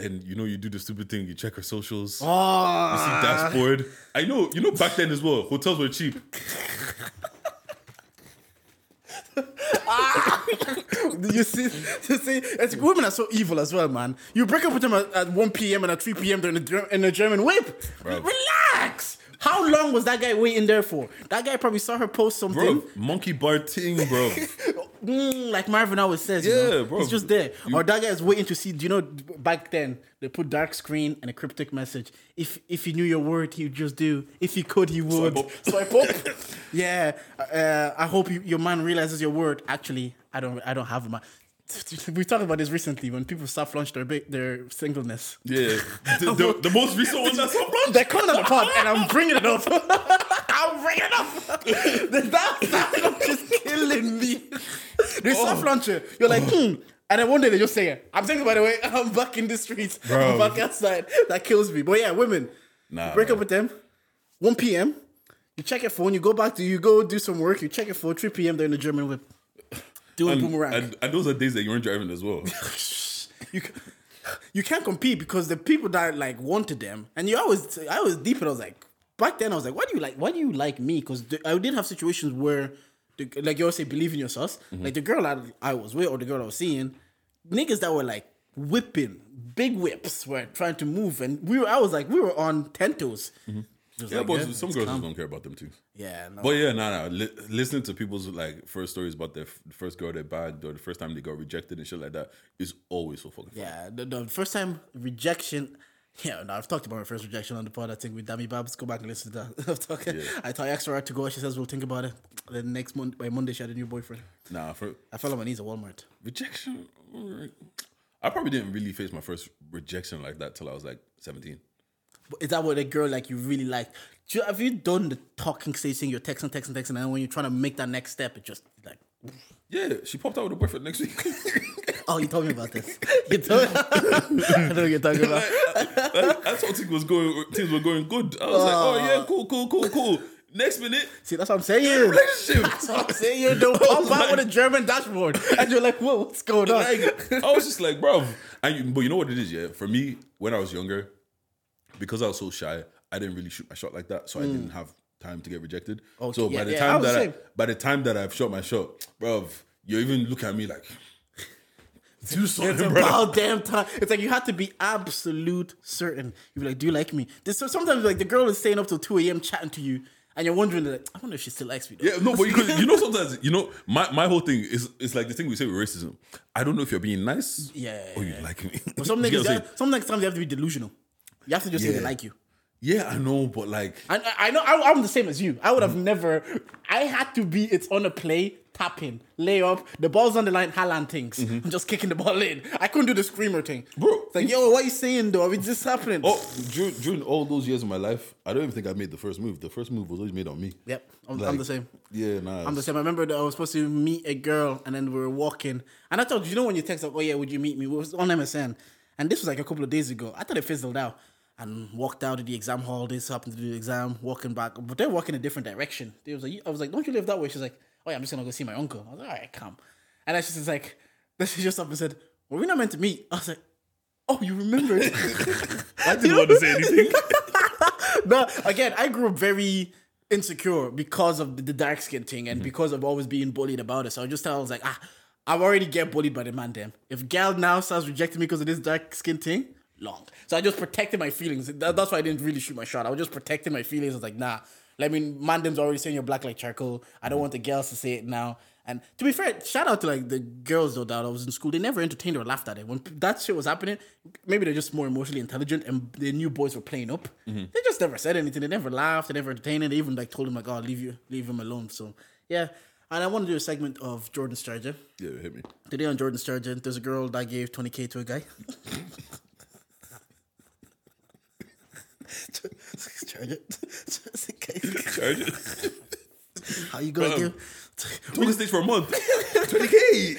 then you know you do the stupid thing. You check her socials. Oh, You see ah. dashboard. I know. You know back then as well. Hotels were cheap. you see, you see, it's, women are so evil as well, man. You break up with them at, at 1 p.m. and at 3 p.m. they're in a, in a German whip. Bro. Relax. How long was that guy waiting there for? That guy probably saw her post something. Bro, monkey bar ting, bro. Mm, like Marvin always says, you Yeah, know, bro. it's just there. You- or that guy is waiting to see. Do you know back then they put dark screen and a cryptic message. If if he knew your word, he would just do. If he could, he would. Swipe up. Swipe up. yeah. Uh, I hope you, your man realizes your word. Actually, I don't. I don't have a man. We talked about this recently when people start launch their ba- their singleness. Yeah. The, the, the most recent one that's up, bro. They're coming on the pod, and I'm bringing it up. I'm bringing it up. that soft is killing me. They soft launcher. You're like, hmm. And then one day they just say, it. I'm saying, by the way, I'm back in the streets. I'm back outside. That kills me. But yeah, women, Nah, break man. up with them. 1 p.m. You check your phone. You go back to you go do some work. You check your phone. 3 p.m. They're in the German whip. Doing And, boomerang. and, and those are days that you weren't driving as well. you you can't compete because the people that like wanted them, and you always I was deep and I was like back then I was like, why do you like why do you like me? Because I did have situations where the, like you always say believe in your sauce. Mm-hmm. Like the girl that I was with or the girl I was seeing, niggas that were like whipping big whips were trying to move, and we were I was like we were on ten toes. Just yeah, like, but yeah, some it's girls just don't care about them too. Yeah, no. But yeah, nah, nah. Li- listening to people's like first stories about their f- the first girl they bagged or the first time they got rejected and shit like that is always so fucking fun. Yeah, the, the first time rejection. Yeah, no, I've talked about my first rejection on the pod. I think with Dami Babs. Go back and listen to that. I've talked. I thought I asked her out to go. She says we'll think about it. Then next month, by Monday, she had a new boyfriend. Nah, for I fell on my knees at Walmart. rejection. I probably didn't really face my first rejection like that till I was like seventeen. But Is that what a girl like you really like? Do you, have you done the talking stage thing? You're texting, texting, texting, and then when you're trying to make that next step, it just like, Yeah, she popped out with a boyfriend next week. oh, you told me about this. You told I know what you're talking about. I thought things was going, things were going good. I was like, oh yeah, oh. cool, cool, cool, cool. Next minute, See, that's what I'm saying. relationship. That's what I'm saying. Don't pop out with a German dashboard, and you're like, whoa, what's going on? like, I was just like, bro. And you, but you know what it is, yeah. For me, when I was younger, because I was so shy, I didn't really shoot my shot like that, so I didn't mm. have time to get rejected. Okay, so yeah, by the yeah, I time was that I, by the time that I've shot my shot, bro, you even look at me like, do It's something, bro. about damn time. It's like you have to be absolute certain. You be like, "Do you like me?" This so sometimes like the girl is staying up till two a.m. chatting to you, and you're wondering like, "I wonder if she still likes me." Though. Yeah, no, but you, you know sometimes you know my, my whole thing is it's like the thing we say with racism. I don't know if you're being nice, Yeah, or you yeah. like me. But some niggas, what I'm that, saying? some times you have to be delusional. You have to just say they like you. Yeah, I know, but like, I, I- know I, I'm the same as you. I would have never. I had to be. It's on a play, tapping, lay up. The ball's on the line. Haaland things. Mm-hmm. I'm just kicking the ball in. I couldn't do the screamer thing, Bro. It's like, yo, what are you saying though? Is this happening? oh, during, during all those years of my life, I don't even think I made the first move. The first move was always made on me. Yep, I'm, I'm the same. Yeah, nah. I'm the same. I remember that I was supposed to meet a girl, and then we were walking, and I thought, you know, when you text like, "Oh yeah, would you meet me?" It was on MSN, and this was like a couple of days ago. I thought it fizzled out, and walked out of the exam hall. This happened to do the exam, walking back, but they're walking a different direction. They was like, I was like, "Don't you live that way?" She's like, "Oh yeah, I'm just gonna go see my uncle." I was like, "All right, come," and then she's like, then she just up and said, "Were we not meant to meet?" I was like, "Oh, you remembered." I didn't want to say anything. no, again, I grew up very insecure because of the, the dark skin thing and because of always being bullied about it. So I just tell I was like, ah, I've already get bullied by the man them. If gal now starts rejecting me because of this dark skin thing, long. So I just protected my feelings. That- that's why I didn't really shoot my shot. I was just protecting my feelings. I was like, nah. Let me man them's already saying you're black like charcoal. I don't want the girls to say it now. And to be fair, shout out to like the girls though that I was in school. They never entertained or laughed at it. When that shit was happening, maybe they're just more emotionally intelligent and the new boys were playing up. Mm-hmm. They just never said anything. They never laughed. They never entertained it. They even like told him like, "Oh, leave you, leave him alone." So yeah. And I want to do a segment of Jordan Sturgeon. yeah, hit me. Today on Jordan Sturgeon, there's a girl that gave 20k to a guy. Sturgeon. Charge it. How you gonna Um, give? Stage for a month. 20k.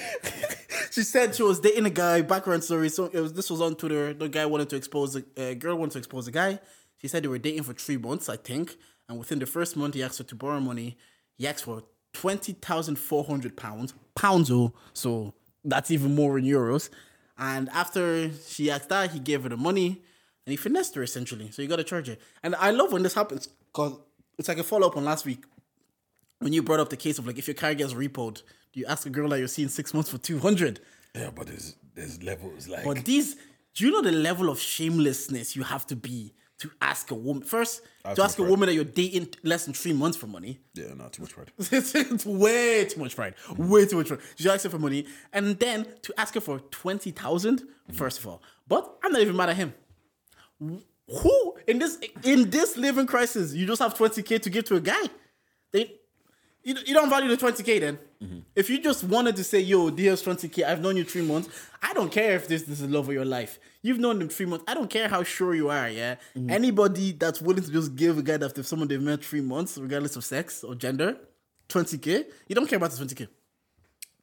She said she was dating a guy. Background story. So it was. This was on Twitter. The guy wanted to expose a uh, girl wanted to expose a guy. She said they were dating for three months, I think. And within the first month, he asked her to borrow money. He asked for twenty thousand four hundred pounds. Pounds, oh, so that's even more in euros. And after she asked that, he gave her the money and he finessed her essentially. So you got to charge it. And I love when this happens because it's like a follow up on last week when you brought up the case of like if your car gets repoed, do you ask a girl that you're seeing six months for 200? Yeah, but there's there's levels like But these, do you know the level of shamelessness you have to be to ask a woman first That's to ask a my woman that you're dating less than three months for money? yeah, not too much pride. it's, way too much pride. Way too much pride. You ask her for money, and then to ask her for twenty thousand? First of all, but I'm not even mad at him. Who in this in this living crisis you just have twenty k to give to a guy? They you, you don't value the twenty k then. Mm-hmm. If you just wanted to say, "Yo, here's twenty k," I've known you three months. I don't care if this, this is the love of your life. You've known them three months. I don't care how sure you are. Yeah, mm-hmm. anybody that's willing to just give a guy that if someone they've met three months, regardless of sex or gender, twenty k. You don't care about the twenty k.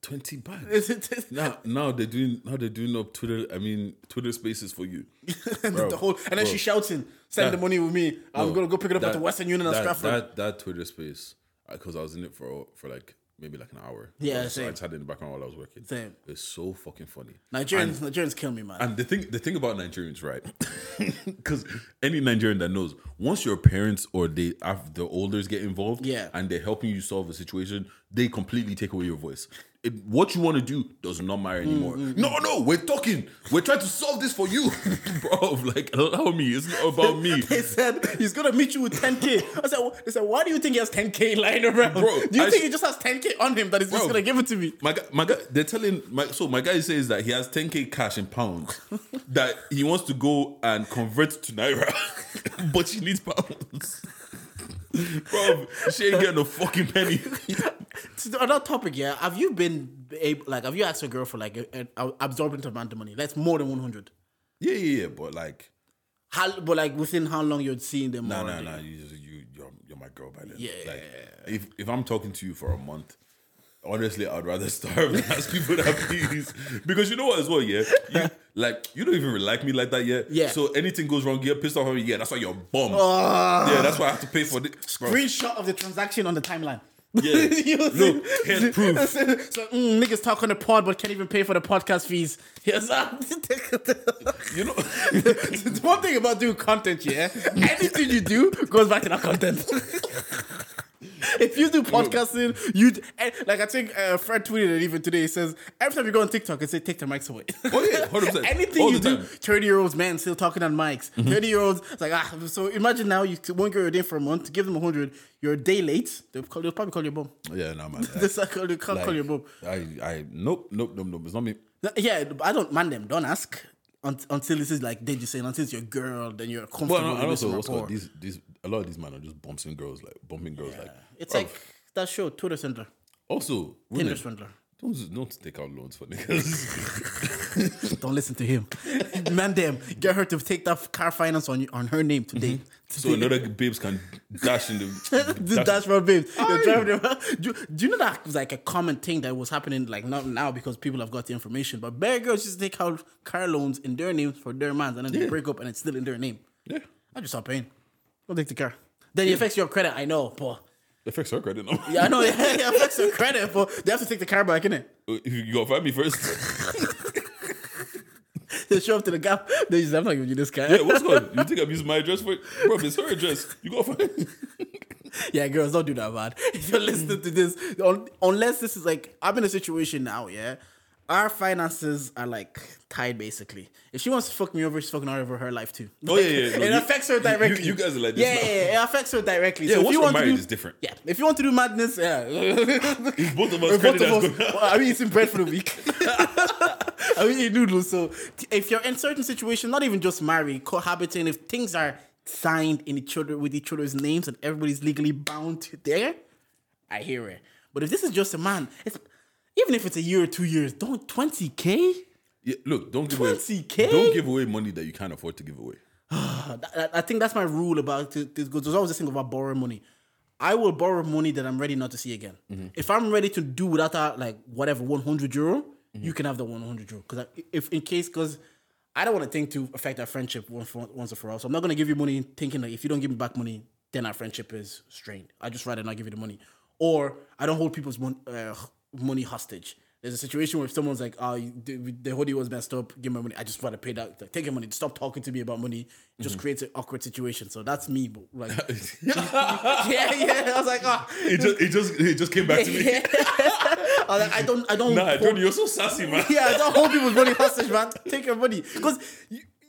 Twenty bags. now, now they're doing now they're doing up Twitter. I mean, Twitter Spaces for you. Bro, the whole, and then bro. she shouting, "Send That- the money with me. I'm No, gonna go pick it up at the Western Union that, Stratford." that that Twitter space because I was in it for for like maybe like an hour. Yeah, so same. I just had it in the background while I was working. Same. It's so fucking funny. Nigerians, Nigerians kill me, man. And the thing, the thing about Nigerians, right? Because any Nigerian that knows, once your parents or they have the elders get involved, Yeah. and they're helping you solve a situation, they completely take away your voice. It, what you want to do does not matter anymore. Mm-hmm. No, no, we're talking. We're trying to solve this for you, bro. Like, allow me. It's not about me. They said he's gonna meet you with 10k. I said, "Wh- they said, why do you think he has 10k lying around? Bro, do you I think s- he just has 10k on him that he's just gonna give it to me? My guy, my guy, they're telling my so my guy says that he has 10k cash in pounds that he wants to go and convert to naira, but he needs pounds. Bro, she ain't getting a fucking penny. To another topic, yeah. Have you been able, like, have you asked a girl for like an absorbent amount of money? That's more than 100. Yeah, yeah, yeah, but like, How, but like within how long you're seeing them? nah, already? nah. You, you, you're, you're my girl by then. Yeah. Like, if if I'm talking to you for a month. Honestly, I'd rather starve than ask people that please. Because you know what as well, yeah? You, like, you don't even really like me like that yet. Yeah. So anything goes wrong, you get pissed off at me, yeah, that's why you're bum. Ah. yeah, that's why I have to pay for this. Bro, Screenshot of the transaction on the timeline. Yeah. You Look, here's proof. So, mm, niggas talk on the pod, but can't even pay for the podcast fees. Here's You know, the one thing about doing content, yeah, anything you do goes back to that content. if you do podcasting, you eh, like I think uh, Fred tweeted it even today. He says every time you go on TikTok, it says take the mics away. Oh, yeah, 100%. anything All you do. Mm-hmm. thirty year olds man still talking on mics. Thirty year olds like ah. So imagine now you won't girl your day for a month, give them a hundred. You're a day late. They'll, call, they'll probably call you a bum. yeah, no man. They call, they can't call you a bum. I, I, nope, nope, nope, nope. It's not me. Yeah, I don't mind them. Don't ask un- until this is like Deji saying until it's your girl, then you're comfortable. Well, no, and also, what's called these, these, a lot of these men are just bumping girls, like bumping girls, like. It's bruv. like that show, Twitter Swindler. also Tinder. Swindler. Don't don't take out loans for niggas. Don't listen to him. Man, them get her to take that car finance on you, on her name today. Mm-hmm. so another babes can dash in the. the dash for babes. You're driving them. Do, do you know that was like a common thing that was happening like not now because people have got the information, but bear girls just take out car loans in their names for their mans and then they break up and it's still in their name. Yeah, I just stop paying. Don't take the car. Then it affects your credit. I know, but it affects her credit. No, yeah, I know it affects your credit, but they have to take the car back, innit? Uh, if you gotta find me first. They show up to the gap. They just, I'm not giving you this car. yeah, what's good? You think I'm using my address for it, bro? It's her address. You gotta find. Yeah, girls, don't do that, man. If you're listening to this, un- unless this is like, I'm in a situation now, yeah. Our finances are like tied, basically. If she wants to fuck me over, she's fucking over her life too. Oh, yeah, yeah, no, it you- affects her directly. you guys are like this yeah, yeah, yeah, it affects her directly. Yeah, so if once you we're want to married, do, it's different. Yeah, if you want to do madness, yeah. If both of us both of us, well, I mean, eating bread for the week. I mean, eat noodles. So if you're in certain situations, not even just married, cohabiting, if things are signed in each other with each other's names and everybody's legally bound to there, I hear it. But if this is just a man, it's even if it's a year or two years, don't twenty k. Yeah, look, don't give away. 20K? Don't give away money that you can't afford to give away. I think that's my rule about it. There's always this thing about borrowing money. I will borrow money that I'm ready not to see again. If I'm ready to do without that, like whatever, 100 euro, you can have the 100 euro. Because if in case, because I don't want to think to affect our friendship once for, once and for all. So I'm not gonna give you money thinking that if you don't give me back money, then our friendship is strained. I just rather not give you the money, or I don't hold people's mon- uh, money hostage. there's a situation where if someone's like, "Oh, the, the hoodie was messed up. Give me money." I just want to pay that. Like, take your money. Stop talking to me about money. It just mm-hmm. creates an awkward situation. So that's me. But like, yeah, yeah. I was like, ah. oh, It just, it just, it just came back to me. yeah. I was like, I don't, I don't. Nah, hold- you're so sassy, man. yeah, I don't hold people's money hostage, man. Take your money because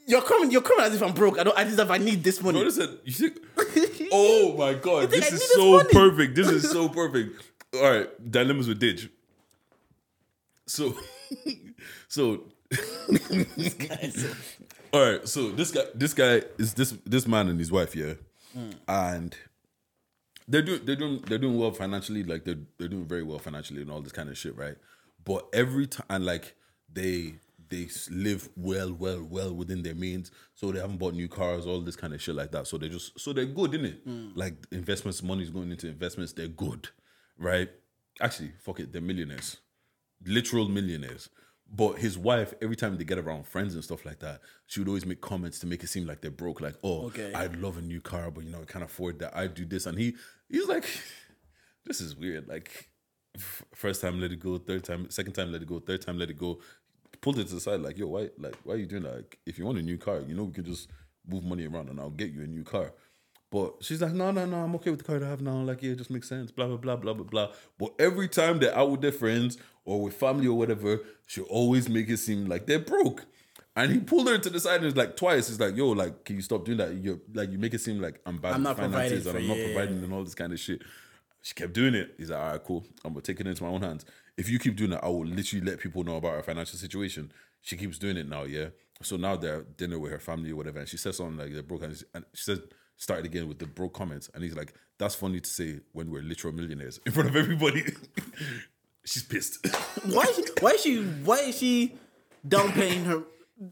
you're coming. You're coming as if I'm broke. I don't. I just if I need this money. You think, oh my god, this is so money? perfect. This is so perfect. All right, dilemmas with Deji. So, so, all right. So this guy, this guy is this this man and his wife, yeah, and they're doing they're doing they're doing well financially. Like they're they're doing very well financially and all this kind of shit, right? But every time, and like they they live well, well, well within their means. So they haven't bought new cars, all this kind of shit like that. So they just so they're good, innit? Like investments, money's going into investments. They're good, right? Actually, fuck it, they're millionaires, literal millionaires. But his wife, every time they get around friends and stuff like that, she would always make comments to make it seem like they're broke. Like, oh, Okay. I'd love a new car, but you know, I can't afford that. I do this, and he he's like, this is weird. Like, f- first time let it go, third time, second time let it go, third time let it go. Pulled it to the side, like, yo, why, like, why are you doing that? Like, if you want a new car, you know, we can just move money around and I'll get you a new car. But she's like, no, no, no, I'm okay with the car that I have now. Like, yeah, it just makes sense. Blah blah blah blah blah blah. But every time they're out with their friends or with family or whatever, she'll always make it seem like they're broke. And he pulled her to the side and was like twice. He's like, "Yo, like, can you stop doing that? You're like, you make it seem like I'm bad I'm not finances providing and I'm not providing and all this kind of shit." She kept doing it. He's like, "All right, cool. I'm gonna take it into my own hands. If you keep doing that, I will literally let people know about her financial situation." She keeps doing it now, yeah. So now they're at dinner with her family or whatever, and she says something like they're broke, and she, and she says started again with the broke comments, and he's like, "That's funny to say when we're literal millionaires in front of everybody." She's pissed. why? Is she, why is she? Why is she downplaying her?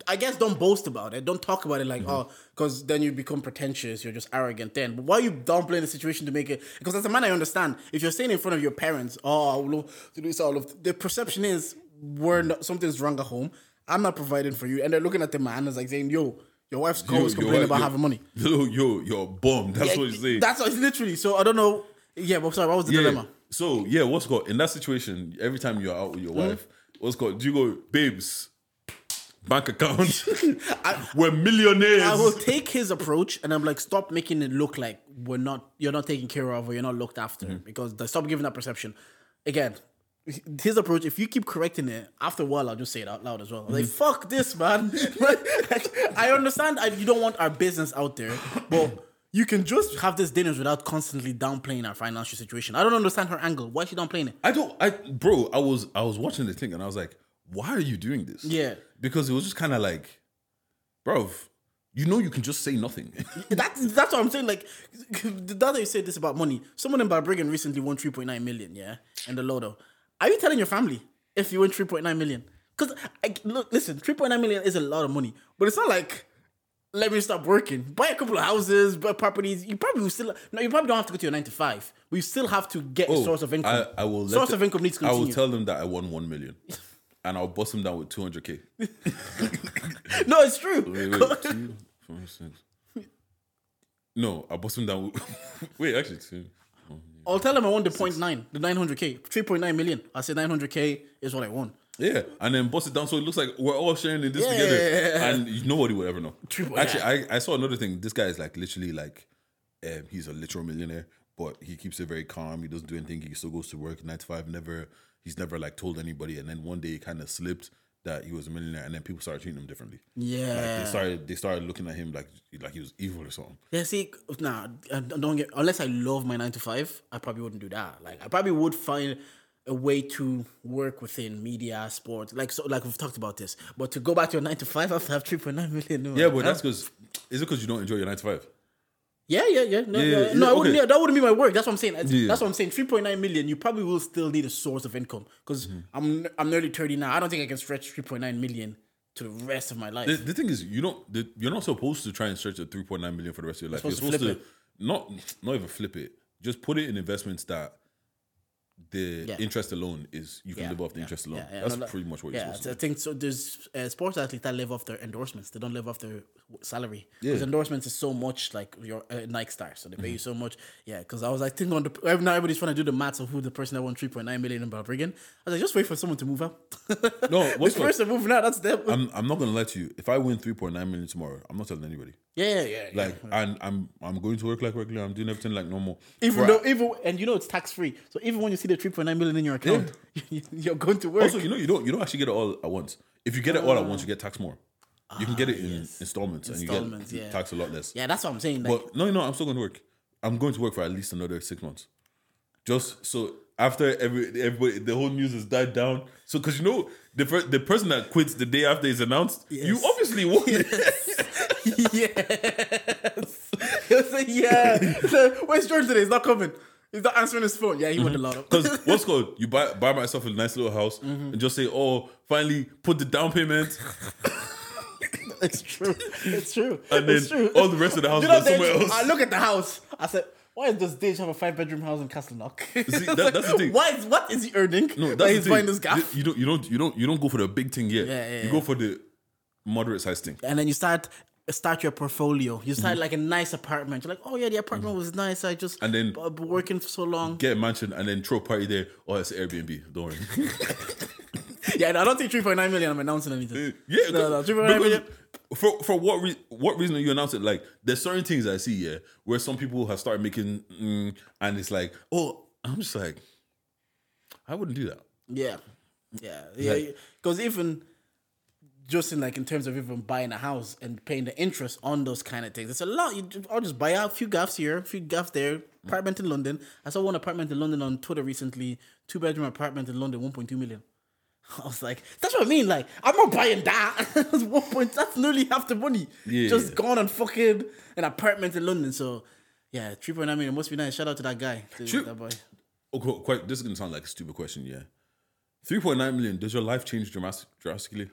I guess don't boast about it. Don't talk about it like mm-hmm. oh, because then you become pretentious. You're just arrogant. Then, but why are you downplaying the situation to make it? Because as a man, I understand if you're saying in front of your parents, oh, love to do this. All of the perception is we're not, something's wrong at home. I'm not providing for you, and they're looking at the man as like saying, yo, your wife's always Yo, complaining about yo, having money. Yo, yo, you're a bum. That's what you're saying. That's what it's literally. So I don't know. Yeah, but sorry, what was the yeah. dilemma? So yeah, what's called in that situation? Every time you're out with your wife, what's called? Do you go, babes? Bank account. We're millionaires. I will take his approach and I'm like, stop making it look like we're not, you're not taken care of or you're not looked after Mm-hmm. because the, stop giving that perception. Again, his approach, if you keep correcting it, after a while, I'll just say it out loud as well. Like, Mm-hmm. fuck this, man. Like, I understand I, you don't want our business out there, but you can just have these dinners without constantly downplaying our financial situation. I don't understand her angle. Why is she downplaying it? I don't. I bro, I was I was watching the thing and I was like, why are you doing this? Yeah. because it was just kind of like, bro, you know, you can just say nothing. That's that's what I'm saying. Like, that you said this about money. Someone in Balbriggan recently won 3.9 million, yeah, in the lotto. Are you telling your family if you win 3.9 million? Because look, listen, 3.9 million is a lot of money, but it's not like let me stop working, buy a couple of houses, buy properties. You probably will still no, you probably don't have to go to your nine to five. We still have to get a oh, source of income. Oh, I, I will. source the- of income needs to I will tell them that I won one million, and I'll bust them down with two hundred k. no, it's true. Wait, wait, two, four, six. No, I'll bust them down. With, wait, actually, two. I'll tell them I want the point nine, the 900k, 3.9 million. I say 900k is what I want. Yeah, and then bust it down so it looks like we're all sharing in this Yeah, together, yeah, yeah, yeah. and nobody would ever know. True, Actually. I, I saw another thing. This guy is like literally like, um, he's a literal millionaire, but he keeps it very calm. He doesn't do anything. He still goes to work nine to five. Never, he's never like told anybody. And then one day, he kind of slipped that he was a millionaire, and then people started treating him differently. Yeah. like they started they started looking at him like like he was evil or something. Yeah, see, nah, I don't get. Unless I love my nine to five, I probably wouldn't do that. Like, I probably would find a way to work within media, sports, like so, like we've talked about this. But to go back to a nine to five after I have three point nine million, no, Yeah, but that's because is it because you don't enjoy your nine to five? Yeah, yeah, yeah. No, Yeah, no, yeah, no, I wouldn't. okay. That wouldn't be my work. That's what I'm saying. That's, what I'm saying. Three point nine million, you probably will still need a source of income because Mm-hmm. I'm I'm nearly thirty now. I don't think I can stretch three point nine million to the rest of my life. The, the thing is, you don't. The, you're not supposed to try and stretch at 3.9 million for the rest of your life. You're supposed to supposed to, flip not not even flip it. Just put it in investments that the Yeah. interest alone is you can Yeah, live off the yeah, interest alone. That's No, pretty much what you're supposed to do. I think so. There's uh, sports athletes that live off their endorsements. They don't live off their salary because endorsements is so much like your uh, Nike star, so they pay Mm-hmm. you so much. Yeah, because I was like thinking on the every- now everybody's trying to do the maths of who the person that won three point nine million in Balbriggan. I was like, just wait for someone to move out. No, what's this what- person moving out, that's them. I'm I'm not gonna lie to you. If I win 3.9 million tomorrow, I'm not telling anybody. Yeah, yeah, yeah. yeah. Like, and I'm I'm going to work like regular. I'm doing everything like normal. even For- though even and you know it's tax free, so even when you see the three point nine million in your account, you're going to work. Also, you know, you don't you don't actually get it all at once. If you get it all at once, you get taxed more. You can get it in ah, installments, and you get yeah. taxed a lot less. yeah, that's what I'm saying. Like, But no, no, I'm still going to work. I'm going to work for at least another six months. Just so after every everybody the whole news has died down. So because you know the fir- the person that quits the day after is announced, you Yes. obviously won. yes. He'll say, yeah. So, Where's George today? He's not coming. He's not answering his phone. Yeah, he won the lotto. Because what's called you buy buy myself a nice little house Mm-hmm. and just say, oh, finally put the down payment, it's true. It's true. and then it's true. all the rest of the house You know, goes somewhere else. I look at the house. I said, why does Deji have a five bedroom house in Castleknock? that- that's the thing. Why is what is he earning? No, that's he's buying thing. this gaff. You don't you don't you don't you don't go for the big thing yet. Yeah, yeah, you go for the moderate size thing. and then you start start your portfolio. You Mm-hmm. start like a nice apartment. You're like, oh yeah, the apartment was nice. I just And then- I've been working for so long. Get a mansion and then throw a party there. Oh, it's Airbnb. Don't worry. yeah, no, I don't think three point nine million. I'm announcing anything. Yeah, No, no, because- 3.9 because million. For for what re- what reason are you announcing? Like, there's certain things I see yeah, where some people have started making, mm, and it's like, oh, I'm just like, I wouldn't do that. Yeah, yeah, yeah. Because even just in like in terms of even buying a house and paying the interest on those kind of things, it's a lot. You, I'll just buy a few gaffs here, a few gaffs there. Apartment in London. I saw one apartment in London on Twitter recently. Two bedroom apartment in London, one point two million. I was like, that's what I mean. Like, I'm not buying that. that's one point. That's nearly half the money. Yeah. Just gone on fucking an apartment in London. So, yeah, three point nine million must be nice. Shout out to that guy. to True. That boy. Oh, okay, quite. This is gonna sound like a stupid question. Yeah, three point nine million. Does your life change dramas- drastically?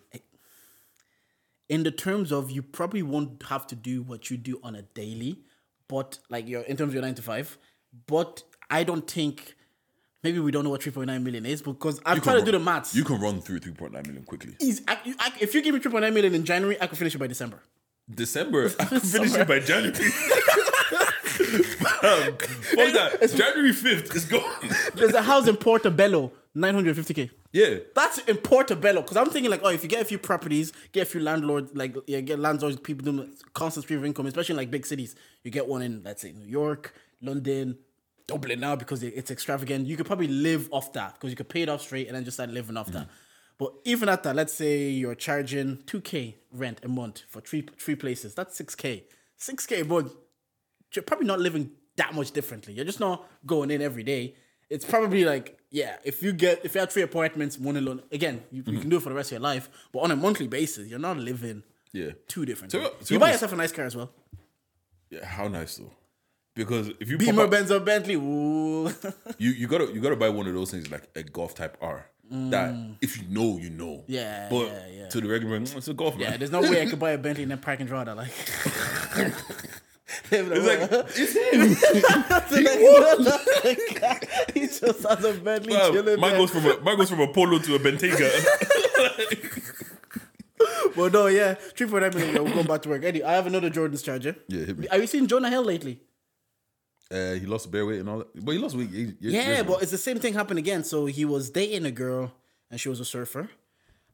In the terms of you probably won't have to do what you do on a daily, but like your in terms of your nine to five. But I don't think maybe we don't know what three point nine million is because You tried can to do the maths. You can run through three point nine million quickly. Easy. I, you- I, if you give me three point nine million in January, I could finish it by December. December, I can finish it by January. Fuck that. January fifth is gone. There's a house in Portobello, nine hundred fifty k. Yeah. That's in Portobello because I'm thinking like, oh, if you get a few properties, get a few landlords, like yeah, get landlords, people doing constant stream of income, especially in like big cities. You get one in, let's say, New York, London, Dublin now because it's extravagant. You could probably live off that because you could pay it off straight and then just start living off that. But even at that, let's say you're charging two k rent a month for three three places. That's six k. Six k, but you're probably not living that much differently. You're just not going in every day. It's probably like, yeah, if you get if you have three appointments, one alone, again, you, you can do it for the rest of your life. But on a monthly basis, you're not living Yeah. two different. To you buy yourself a nice car as well. Yeah, how nice though. Because if you Beamer, up, Benz, or Bentley. Ooh. you you gotta you gotta buy one of those things like a golf type R. That if you know, you know. Mm. Yeah, But yeah, yeah. to the regular it's a golf yeah, man. there's no way I could buy a Bentley and then park and draw that. Like, It's like it's him. he just has a Bentley Fam, chilling mine goes from a mine goes from a polo to a Bentayga. But no, yeah, three point nine million. Yeah, we're going back to work. Eddie, I have another Jordan's charger. Yeah, hit me. Have you seen Jonah Hill lately? uh, he lost bare weight and all that. But he lost weight. ye- ye- Yeah, years but it's the same thing happened again. So he was dating a girl, and she was a surfer,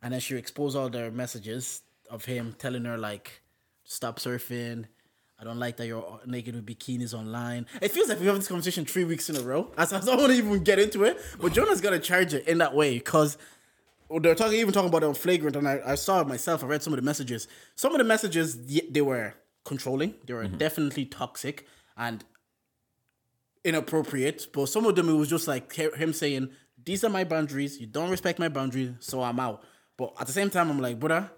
and then she exposed all their messages of him telling her like, "Stop surfing." I don't like that you're naked with bikinis online. It feels like we have this conversation three weeks in a row. As I don't want to even get into it, but Jonah's got to charge it in that way because they're talking, even talking about it on flagrant, and I, I saw it myself. I read some of the messages. Some of the messages they were controlling. They were mm-hmm. definitely toxic and inappropriate. But some of them it was just like him saying, "These are my boundaries. You don't respect my boundaries, so I'm out." But at the same time, I'm like, brother,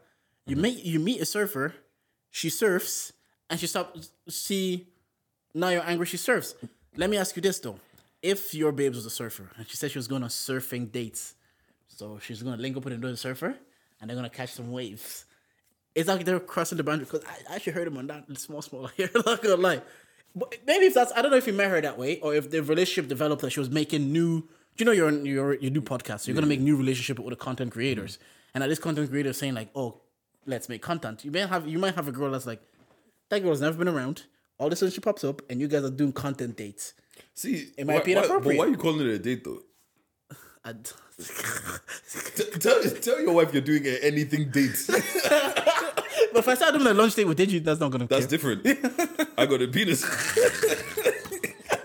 you mm-hmm. meet you meet a surfer, she surfs, and she stops. See, now you're angry. She surfs. Let me ask you this though: If your babes was a surfer and she said she was going on surfing dates, so she's gonna link up with another surfer and they're gonna catch some waves. It's like they're crossing the boundary because I I actually heard him on that small, small here. Not gonna lie. But maybe if that's I don't know if you met her that way or if the relationship developed that she was making new Do you know you're on, you're you do podcasts. So you're gonna make new relationship with the content creators, and now this content creator saying like, oh, let's make content. You may have you might have a girl that's like, that girl's never been around. All of a sudden she pops up, and you guys are doing content dates. See, It might why- be why- inappropriate. But why are you calling it a date though? Tell, tell your wife you're doing a anything date. but if I start doing a lunch date with Deji, that's not gonna. That's care. different. I got a penis.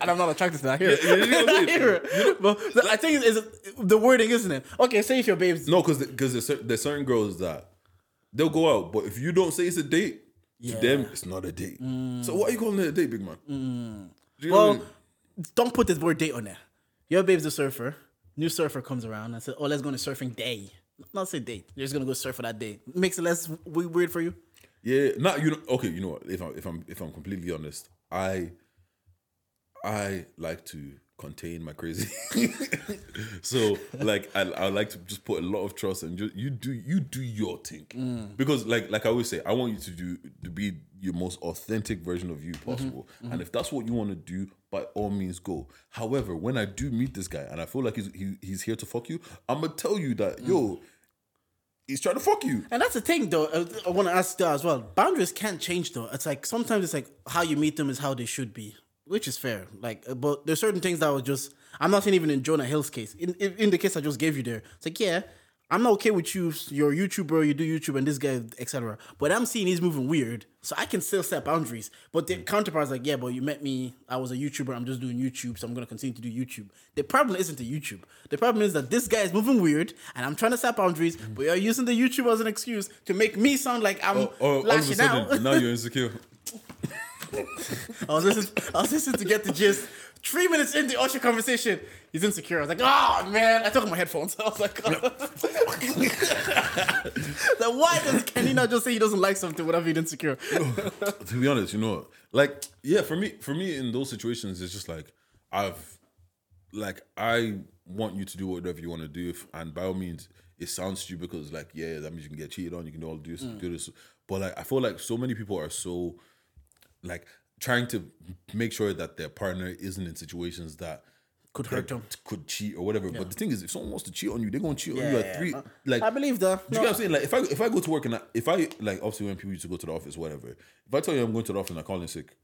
and I'm not attracted to that. Hear it. you know what I I mean? hear it. But the- I think it's, it's the wording, isn't it? Okay, say if your babes. No, because because there's, there's certain girls that they'll go out, but if you don't say it's a date, to them it's not a date. Mm. So what are you calling it a date, big man? Mm. Do you know what I Well, mean? don't put this word date on there. Your babe's a surfer. New surfer comes around and says, "Oh, let's go on a surfing day." Not say date. You're just gonna go surf for that day. Makes it less weird for you. Yeah, not you know. Okay, you know what? If I'm if I'm if I'm completely honest, I I like to contain my crazy. so like I I like to just put a lot of trust and just you do you do your thing mm. because like like I always say I want you to do to be your most authentic version of you mm-hmm. possible mm-hmm. and if that's what you want to do by all means go however when I do meet this guy and I feel like he's he, he's here to fuck you I'm gonna tell you that mm. yo he's trying to fuck you And that's the thing, though. uh, I want to ask that as well. Boundaries can't change, though. It's like sometimes it's like how you meet them is how they should be, which is fair. Like, uh, but there's certain things that were just. I'm not saying even in Jonah Hill's case. In, in in the case I just gave you there, it's like yeah, I'm not okay with you. You're a YouTuber, you do YouTube, and this guy, etc. But I'm seeing he's moving weird, so I can still set boundaries. But the counterpart's like, yeah, but you met me. I was a YouTuber. I'm just doing YouTube, so I'm gonna continue to do YouTube. The problem isn't the YouTube. The problem is that this guy is moving weird, and I'm trying to set boundaries, but you're using the YouTube as an excuse to make me sound like I'm or, or all of a lashing sudden out. now you're insecure I was listening. I was listening to get the gist. Three minutes into the Usher conversation, he's insecure. I was like, oh man! I took off my headphones. I was like, oh. then why does Kenny not just say he doesn't like something without being insecure? to be honest, you know, like yeah, for me, for me in those situations, it's just like I've, like I want you to do whatever you want to do, if, and by all means, it sounds stupid because like yeah, that means you can get cheated on, you can all do this, mm. do this, but like I feel like so many people are so like trying to make sure that their partner isn't in situations that Could hurt them. could cheat or whatever. But the thing is, if someone wants to cheat on you, they're gonna cheat on you at yeah, three. no. Like I believe that. Do you get what I'm saying? Like if I if I go to work and I, if I like obviously when people used to go to the office, whatever. If I tell you I'm going to the office and I call in sick,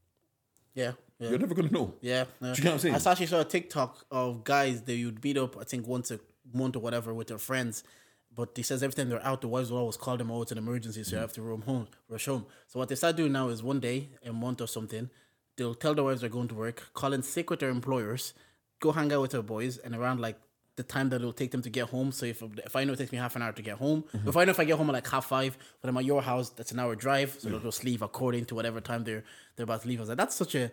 Yeah, yeah. you're never gonna know. Yeah, yeah. you know what I'm saying? I actually saw a TikTok of guys that you'd beat up, I think once a month or whatever, with their friends. But he says every time they're out, the wives will always call them, oh, it's an emergency, so you have to roam home, rush home. So what they start doing now is one day, a month or something, they'll tell their wives they're going to work, call in sick with their employers, go hang out with their boys, and around like the time that it'll take them to get home. So if if I know it takes me half an hour to get home, mm-hmm. if I know if I get home at like half five, but I'm at your house, that's an hour drive. So they'll just leave according to whatever time they're they're about to leave. I was like, that's such a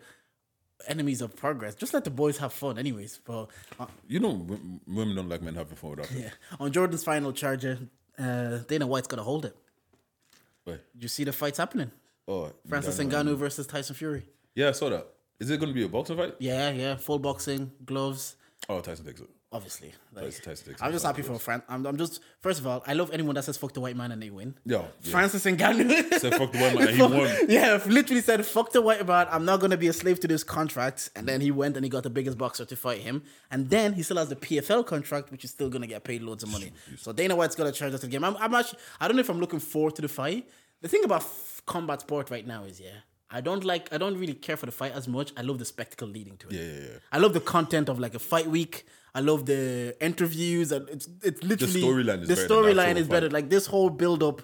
enemies of progress. Just let the boys have fun, anyways. But uh, You know, w- women don't like men having fun without them. yeah, on Jordan's final charger, uh, Dana White's gonna hold it. Wait, you see the fights happening? oh, Francis Ngannou. Versus Tyson Fury. Yeah, I saw that. Is it going to be a boxing fight? Yeah, yeah, full boxing, gloves. Oh, Tyson takes it. Obviously, like, Tyson- Tyson takes I'm just happy for Fran. I'm, I'm just first of all, I love anyone that says "fuck the white man" and they win. Yeah, yeah. Francis Ngannou Said fuck the white man and he won. Yeah, literally said "fuck the white man." I'm not gonna be a slave to this contract. And then he went and he got the biggest boxer to fight him. And then he still has the PFL contract, which is still gonna get paid loads of money. So Dana White's gonna charge us the game. I'm, I'm actually, I don't know if I'm looking forward to the fight. The thing about f- combat sport right now is, yeah, I don't like, I don't really care for the fight as much. I love the spectacle leading to it. Yeah, yeah, yeah. I love the content of like a fight week. I love the interviews and it's it's literally storyline is the the storyline is better. like this whole build up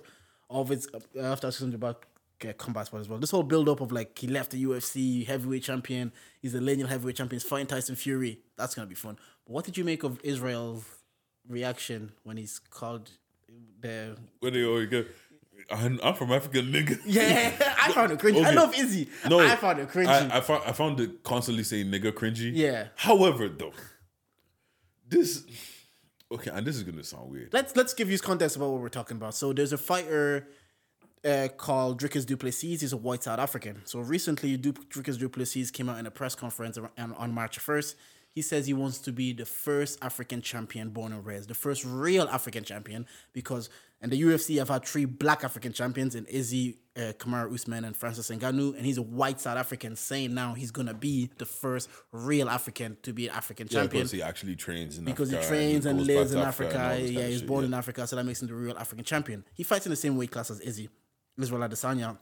of its uh, after something about uh, combat sport as well. This whole build up of like he left the UFC heavyweight champion. He's a lineal heavyweight champion. He's fighting Tyson Fury. That's gonna be fun. But what did you make of Israel's reaction when he's called the? Where they always go, I'm, I'm from Africa, nigga. Yeah, I found it cringy. I love Izzy. No, I found it cringy. I, I found I found it constantly saying nigga cringy. Yeah. However, though, this okay, and this is gonna sound weird. let's let's give you context about what we're talking about. So there's a fighter uh, called Dricus du Plessis. He's a white South African. So recently, du- Dricus du Plessis came out in a press conference on, on March 1st. He says he wants to be the first African champion born and raised, the first real African champion, because in the UFC, I've had three black African champions in Izzy, uh, Kamaru Usman and Francis Ngannou, and he's a white South African saying now he's gonna be the first real African to be an African Yeah, champion because he actually trains in because Africa he trains and, goes back lives in Africa. Africa. and Yeah, he's born yeah. in Africa, so that makes him the real African champion. He fights in the same weight class as Izzy, Israel Adesanya,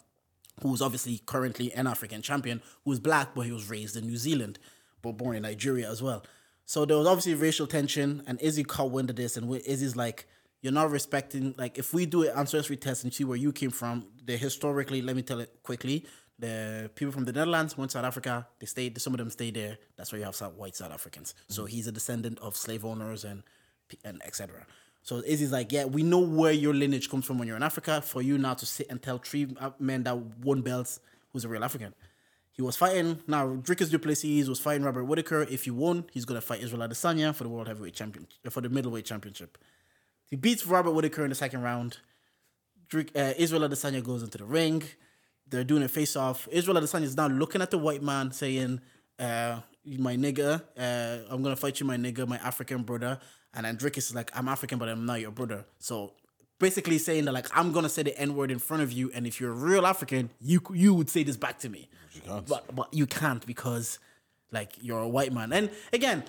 who's obviously currently an African champion, who's black, but he was raised in New Zealand, but born in Nigeria as well. So there was obviously racial tension, and Izzy caught wind of this, and Izzy's like, "You're not respecting. Like, if we do an ancestry test and see where you came from, the historically, let me tell it quickly." The people from the Netherlands went to South Africa. They stayed. Some of them stayed there. That's why you have South, white South Africans. So he's a descendant of slave owners and and etc. So Izzy's like, yeah, we know where your lineage comes from when you're in Africa. For you now to sit and tell three uh, men that won belts who's a real African. He was fighting now. Dricus du Plessis was fighting Robert Whitaker. If he won, he's gonna fight Israel Adesanya for the world heavyweight champion for the middleweight championship. He beats Robert Whitaker in the second round. Drick, uh, Israel Adesanya goes into the ring. They're doing a face off. Israel Adesanya is now looking at the white man, saying, uh, "My nigga, uh, I'm gonna fight you, my nigga, my African brother." And then is like, "I'm African, but I'm not your brother." So basically saying that like I'm gonna say the N word in front of you, and if you're a real African, you you would say this back to me. can't. But but you can't because like you're a white man. And again,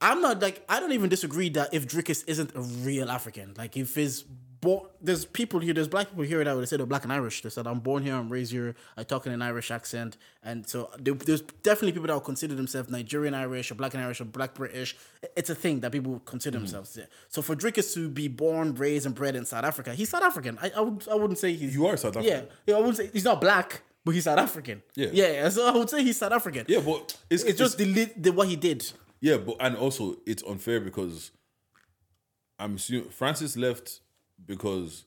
I'm not like I don't even disagree that if Dricus isn't a real African, like if he's born, there's people here, there's black people here that would say they're black and Irish. They said I'm born here, I'm raised here, I talk in an Irish accent, and so there- there's definitely people that will consider themselves Nigerian Irish or black and Irish or black British. It's a thing that people consider mm-hmm. themselves. Yeah. So for Dricus to be born, raised, and bred in South Africa, he's South African. I I, would, I wouldn't say he's You are South African. Yeah, yeah, I wouldn't say he's not black. But he's South African. Yeah. yeah. So I would say he's South African. Yeah, but it's, It's just the, the what he did. Yeah, but and also it's unfair because I'm assuming Francis left because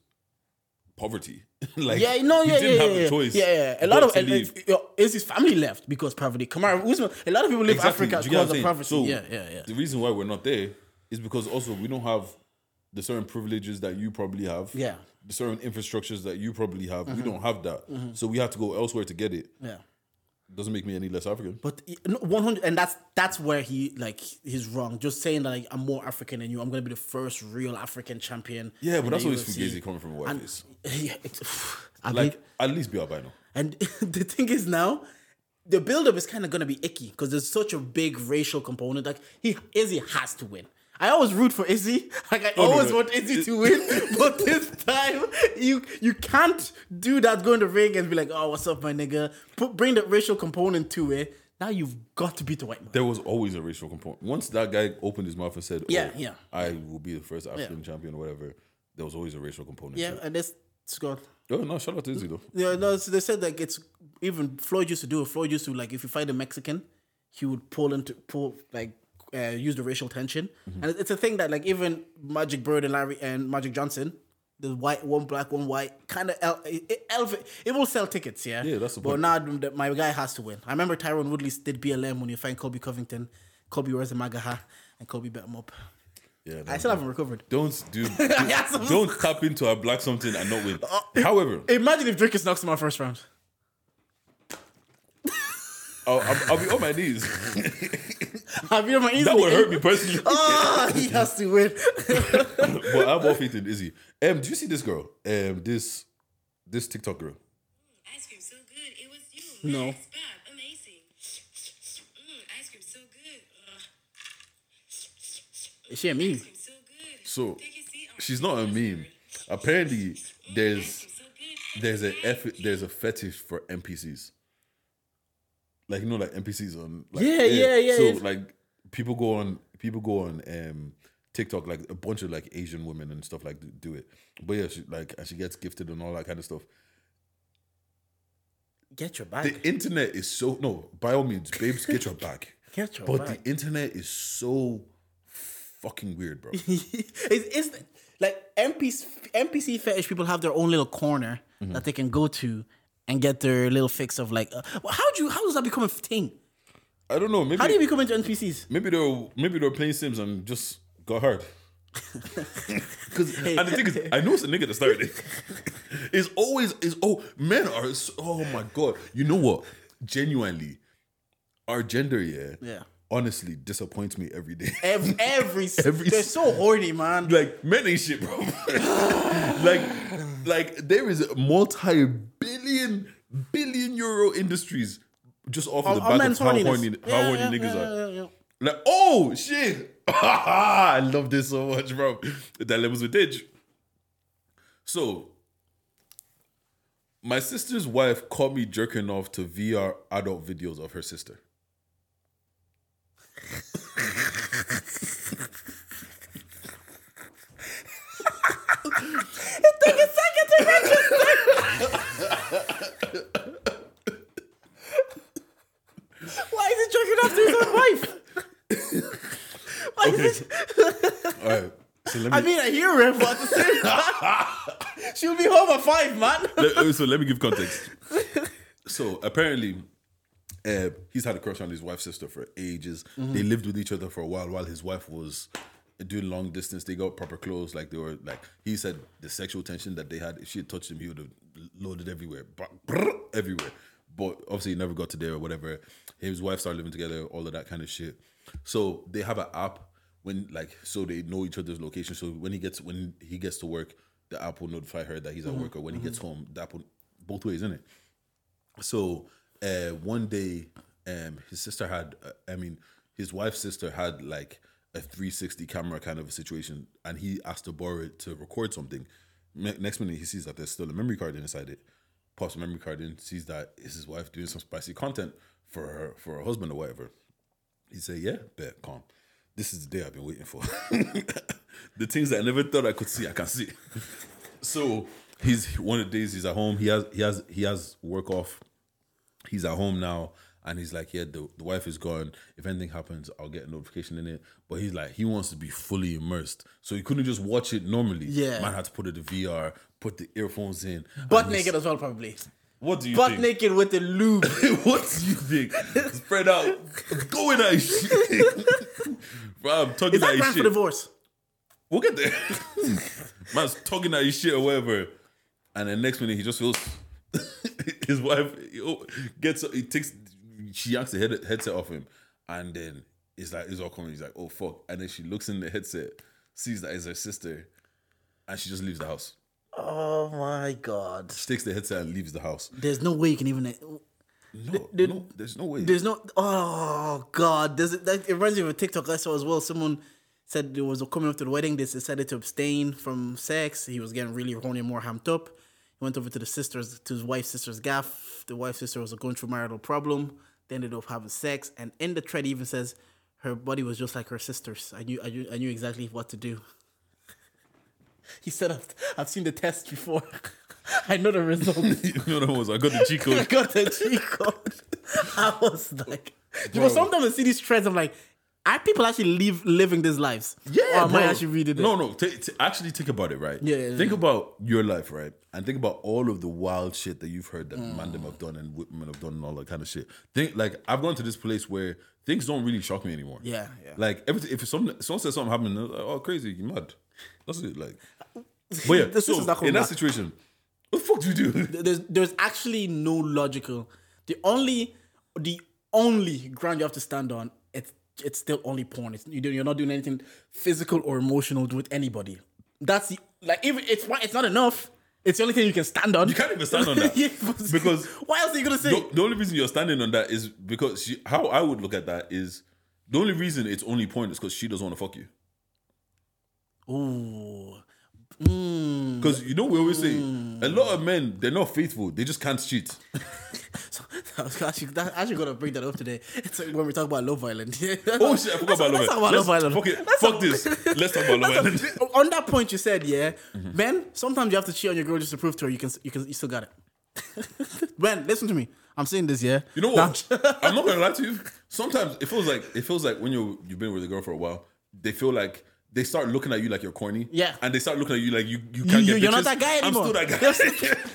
poverty. like Yeah, no, he yeah, didn't yeah, have yeah, a choice. Yeah, yeah. A lot of and, is his family left because poverty. Kamaru Usman. A lot of people leave Exactly. Africa Do you get what because of poverty. So yeah, yeah, yeah. The reason why we're not there is because also we don't have the certain privileges that you probably have. Yeah. Mm-hmm. The certain infrastructures that you probably have. We don't have that. So we have to go elsewhere to get it. Yeah. Doesn't make me any less African. But one hundred, and that's that's where he like he's wrong. Just saying that like I'm more African than you. I'm gonna be the first real African champion. Yeah, but that's always fugazi coming from a white yeah, I Like at least be albino. And the thing is now, the build up is kind of gonna be icky because there's such a big racial component. Like he Izzy has to win. I always root for Izzy. Like I Oh, always no. want Izzy to win, but this time you you can't do that. Go in the ring and be like, "Oh, what's up, my nigga?" Put bring the racial component to it. Now you've got to beat the white man. There was always a racial component. Once that guy opened his mouth and said, Yeah, oh, yeah. I will be the first African champion or whatever," there was always a racial component. Yeah, to and this Scott. Oh no! Shout out to Izzy though. Yeah, no, so they said like it's even Floyd used to do it. Floyd used to like if you fight a Mexican, he would pull into pull like uh, use the racial tension, Mm-hmm. and it's a thing that like even Magic Bird and Larry and Magic Johnson, the white one black one white kind of el- it, it, elf- it will sell tickets, yeah. Yeah, that's the But point. now my guy has to win. I remember Tyron Woodley did BLM when you find Colby Covington. Colby wears a MAGA and Colby bet him up. Yeah, I still haven't recovered. Don't do. Yes. don't tap into a black something and not win. Uh, However, Imagine if Dricus knocks him out first round. I'll, I'll, I'll be on my knees. Have you ever That would hurt me personally. Ah, he has to win. but I have more faith in Izzy. Um, do you see this girl? Um, this this TikTok girl. Ice cream so good. It was you. No. Max Bob. Amazing. Mm, ice cream so good. Ugh. Is she a meme? So good. So Take a seat. she's not a meme. Apparently, there's Ice cream so good. there's a eff- there's a fetish for NPCs. Like you know, like NPCs on. Like, Yeah, yeah, yeah, So like people go on people go on um TikTok like a bunch of like Asian women and stuff like do, do it. But yeah, she like and she gets gifted and all that kind of stuff. Get your bag. The internet is so no. By all means, babes, get your back. Get your But bag. the internet is so fucking weird, bro. it's, it's like NPC, NPC fetish people have their own little corner Mm-hmm. that they can go to and get their little fix of like, uh, how do you, how does that become a thing? I don't know. Maybe How do you become into NPCs? maybe they were maybe they were playing Sims and just got hurt. Because and the thing is, I know it's a nigga that started it. it's always is oh men are so, oh my god. You know what? Genuinely, our gender yeah, Yeah. Honestly disappoints me every day. Every, every, Every they're so horny, man. like men ain't shit, bro. like, like there is multi-billion, billion euro industries just off of the back of how horniness. horny, how Yeah, horny yeah, niggas yeah, are. Like, oh shit! I love this so much, bro. The dilemmas with Deji. So, my sister's wife caught me jerking off to VR adult videos of her sister. Why is he jerking off to his own wife? Why is it? All right. So me I mean, I hear her, but at the same time, she'll be home at five, man. so let me give context. So apparently, uh, he's had a crush on his wife's sister for ages. Mm-hmm. They lived with each other for a while while his wife was doing long distance. They got proper clothes. Like they were like he said, the sexual tension that they had. If she had touched him, he would have loaded everywhere, everywhere. But obviously, he never got to there or whatever. His wife started living together, all of that kind of shit. So they have an app when like so they know each other's location. So when he gets when he gets to work, the app will notify her that he's at mm-hmm. work, or when he gets mm-hmm. home, the app will both ways, isn't it? So uh, one day, um, his sister had, uh, I mean, his wife's sister had like a 360 camera kind of a situation, and he asked to borrow it to record something. Ne- next minute, he sees that there's still a memory card inside it. Pops the memory card in, sees that is his wife doing some spicy content for her for her husband or whatever. He said, "Yeah, bet, calm. This is the day I've been waiting for. the things that I never thought I could see, I can see." so he's one of the days he's at home. He has he has he has work off. He's at home now, and he's like, "Yeah, the, the wife is gone. If anything happens, I'll get a notification in it." But he's like, he wants to be fully immersed, so he couldn't just watch it normally. Yeah. man had to put it in VR, put the earphones in, Butt and he's- naked as well, probably. What do you Butt think? naked with the lube. what do you think? Spread out, go in that shit. Bro, I'm talking Is that that grand for shit. divorce? We'll get there. Man's talking that his shit or whatever. And the next minute he just feels his wife gets he takes she yanks the head, headset off him. And then it's like it's all coming. He's like, oh fuck. And then she looks in the headset, sees that it's her sister, and she just leaves the house. Oh my god. She takes the headset and leaves the house. There's no way you can even. No, no, there's no way. There's no. Oh god. There's that. It reminds me of a TikTok I saw as well. Someone said it was coming up to the wedding. They decided to abstain from sex. He was getting really horny, more hamped up. He went over to the sisters, to his wife's sister's gaff. The wife's sister was going through marital problem. They ended up having sex, and in the thread, he even says her body was just like her sister's. I knew, I knew, I knew exactly what to do. He said, "I've, I've seen the test before. I know the results." you know what was I got the G I code. got the cheat code. I was like, you know, sometimes I see these trends. I'm like, are people actually live living these lives? Yeah, or am. I actually reading it? No, no. T- t- actually, think about it, right? Yeah, yeah, Think about your life, right? And think about all of the wild shit that you've heard that Mm. man them have done and women have done and all that kind of shit. Think like I've gone to this place where things don't really shock me anymore. Yeah, yeah. Like everything, if some someone says something happened, like, oh crazy, you mad? That's it. Like, but yeah. So is not in that back. situation, what the fuck do you do? There's there's actually no logical. The only the only ground you have to stand on it's still only porn. It's, you're not doing anything physical or emotional with anybody. That's the like even it's why it's not enough. It's the only thing you can stand on. You can't even stand on that. Yeah, Because- why else are you gonna say? the, the only reason you're standing on that is because she, how I would look at that is the only reason it's only point is because she doesn't want to fuck you. Ooh. Mm. Because you know we always say a lot of men they're not faithful, they just can't cheat. So, I was actually, that, actually gonna bring that up today. It's like when we talk about Love Island. Oh shit, I forgot about Love let's talk about Love Island. Fuck it, fuck talk- this. Let's talk about Love Island. On that point you said, yeah, Mm-hmm. Ben. Sometimes you have to cheat on your girl just to prove to her you can, you can, you still got it. ben, listen to me. I'm saying this, yeah. You know what? I'm not gonna lie to you. Sometimes it feels like it feels like when you you've been with a girl for a while, they feel like they start looking at you like you're corny. Yeah. And they start looking at you like you you can't you- get you're not that guy anymore. I'm still that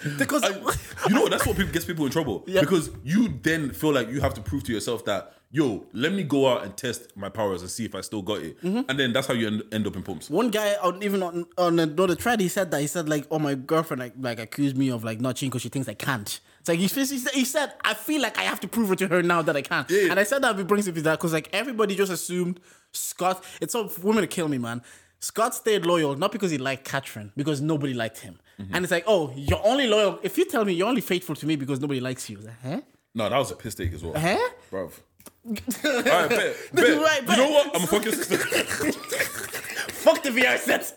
guy. because I- you know that's what people, gets people in trouble Yeah. because you then feel like you have to prove to yourself that yo let me go out and test my powers and see if I still got it Mm-hmm. and then that's how you end, end up in pumps one guy on even on on another thread, he said that he said like, "Oh, my girlfriend like like accused me of like not cheating because she thinks I can't." It's like he, he said- he said, I feel like I have to prove it to her now that I can. Yeah. And I said that it brings up that because like everybody just assumed Scott. It's all women to kill me, man. Scott stayed loyal not because he liked Catherine, because nobody liked him. Mm-hmm. And it's like, oh, you're only loyal if you tell me you're only faithful to me because nobody likes you. Like, huh? No, that was a piss take as well. Huh? Bruv. All right, bet. bet. Right, You know what? I'm a fucking sister. Fuck the VR sets.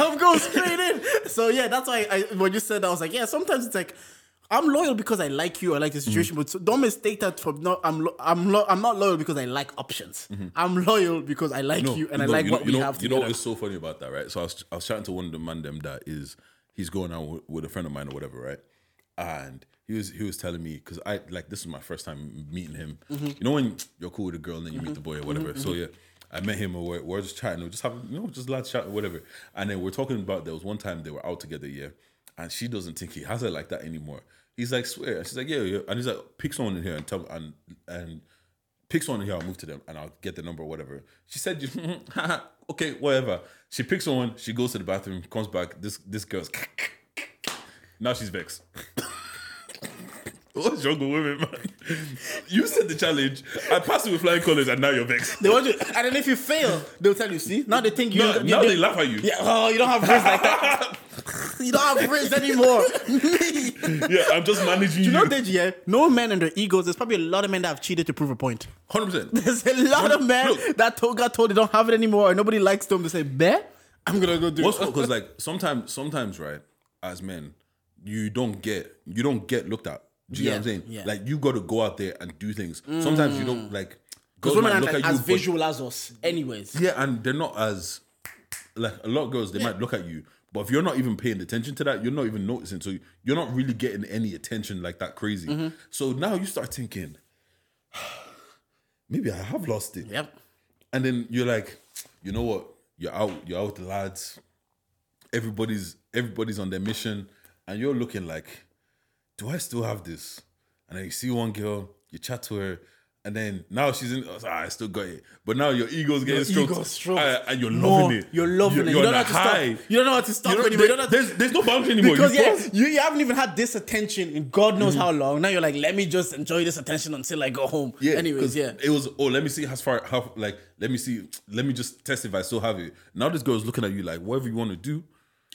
I'm going straight in. So yeah, that's why I when you said that, I was like, yeah. Sometimes it's like I'm loyal because I like you, I like the situation, but so don't mistake that for not. I'm lo- I'm lo- I'm not loyal because I like options. I'm loyal because I like you and I like you what know, we you know, have You know what's so funny about that, right? So I was, I was chatting to one of the man them that is he's going out with, with a friend of mine or whatever, right? And he was he was telling me because I like this is my first time meeting him. Mm-hmm. You know when you're cool with a girl and then you meet the boy or whatever. So mm-hmm. yeah. I met him, or we're, we're just chatting, we're just having, you know, just lads chatting, whatever. And then we're talking about there was one time they were out together, yeah, and she doesn't think he has her like that anymore. He's like, swear, and she's like, yeah, yeah, and he's like, pick someone in here and tell, and and pick someone in here, I'll move to them and I'll get the number or whatever. She said, okay, whatever. She picks someone, she goes to the bathroom, comes back, this this girl's now she's vexed. What's wrong with women, man? You said the challenge. I passed it with flying colors, and now you're vexed. They want you, and then if you fail, they'll tell you. See, now they think you. No, now they laugh at you. Yeah, oh, you don't have wrists like that. You don't have wrists anymore. Yeah, I'm just managing you. you know, Deji, yeah, no men and their egos. There's probably a lot of men that have cheated to prove a point. Hundred percent. There's a lot of men Look. that told, got told they don't have it anymore, and nobody likes them. They say, "Bet I'm gonna go do." What's it. because like sometimes, sometimes, right? As men, you don't get you don't get looked at. Do you know what I'm saying? yeah. Like you got to go out there and do things. Mm. Sometimes you don't like. Because girls women might are look like, at you, as but- visual as us, anyways. Yeah, and they're not as like a lot of girls. They might look at you, but if you're not even paying attention to that, you're not even noticing. So you're not really getting any attention like that crazy. Mm-hmm. So now you start thinking, maybe I have lost it. Yep. And then you're like, you know what? You're out. You're out with the lads. Everybody's everybody's on their mission, and you're looking like, do I still have this? And then you see one girl, you chat to her, and then now she's in. oh, I still got it, but now your ego's getting stroked, Ego stroked. and you're No, loving it. You're loving You're- it. You on don't know how to stop. You don't know how to stop You anymore. You don't know how to- there's, there's no boundary anymore. because you yeah, you, you haven't even had this attention in God knows Mm-hmm. how long. Now you're like, let me just enjoy this attention until I go home. Yeah. Anyways, yeah. It was oh, let me see how far how like let me see let me just test if I still have it. Now this girl's looking at you like whatever you want to do.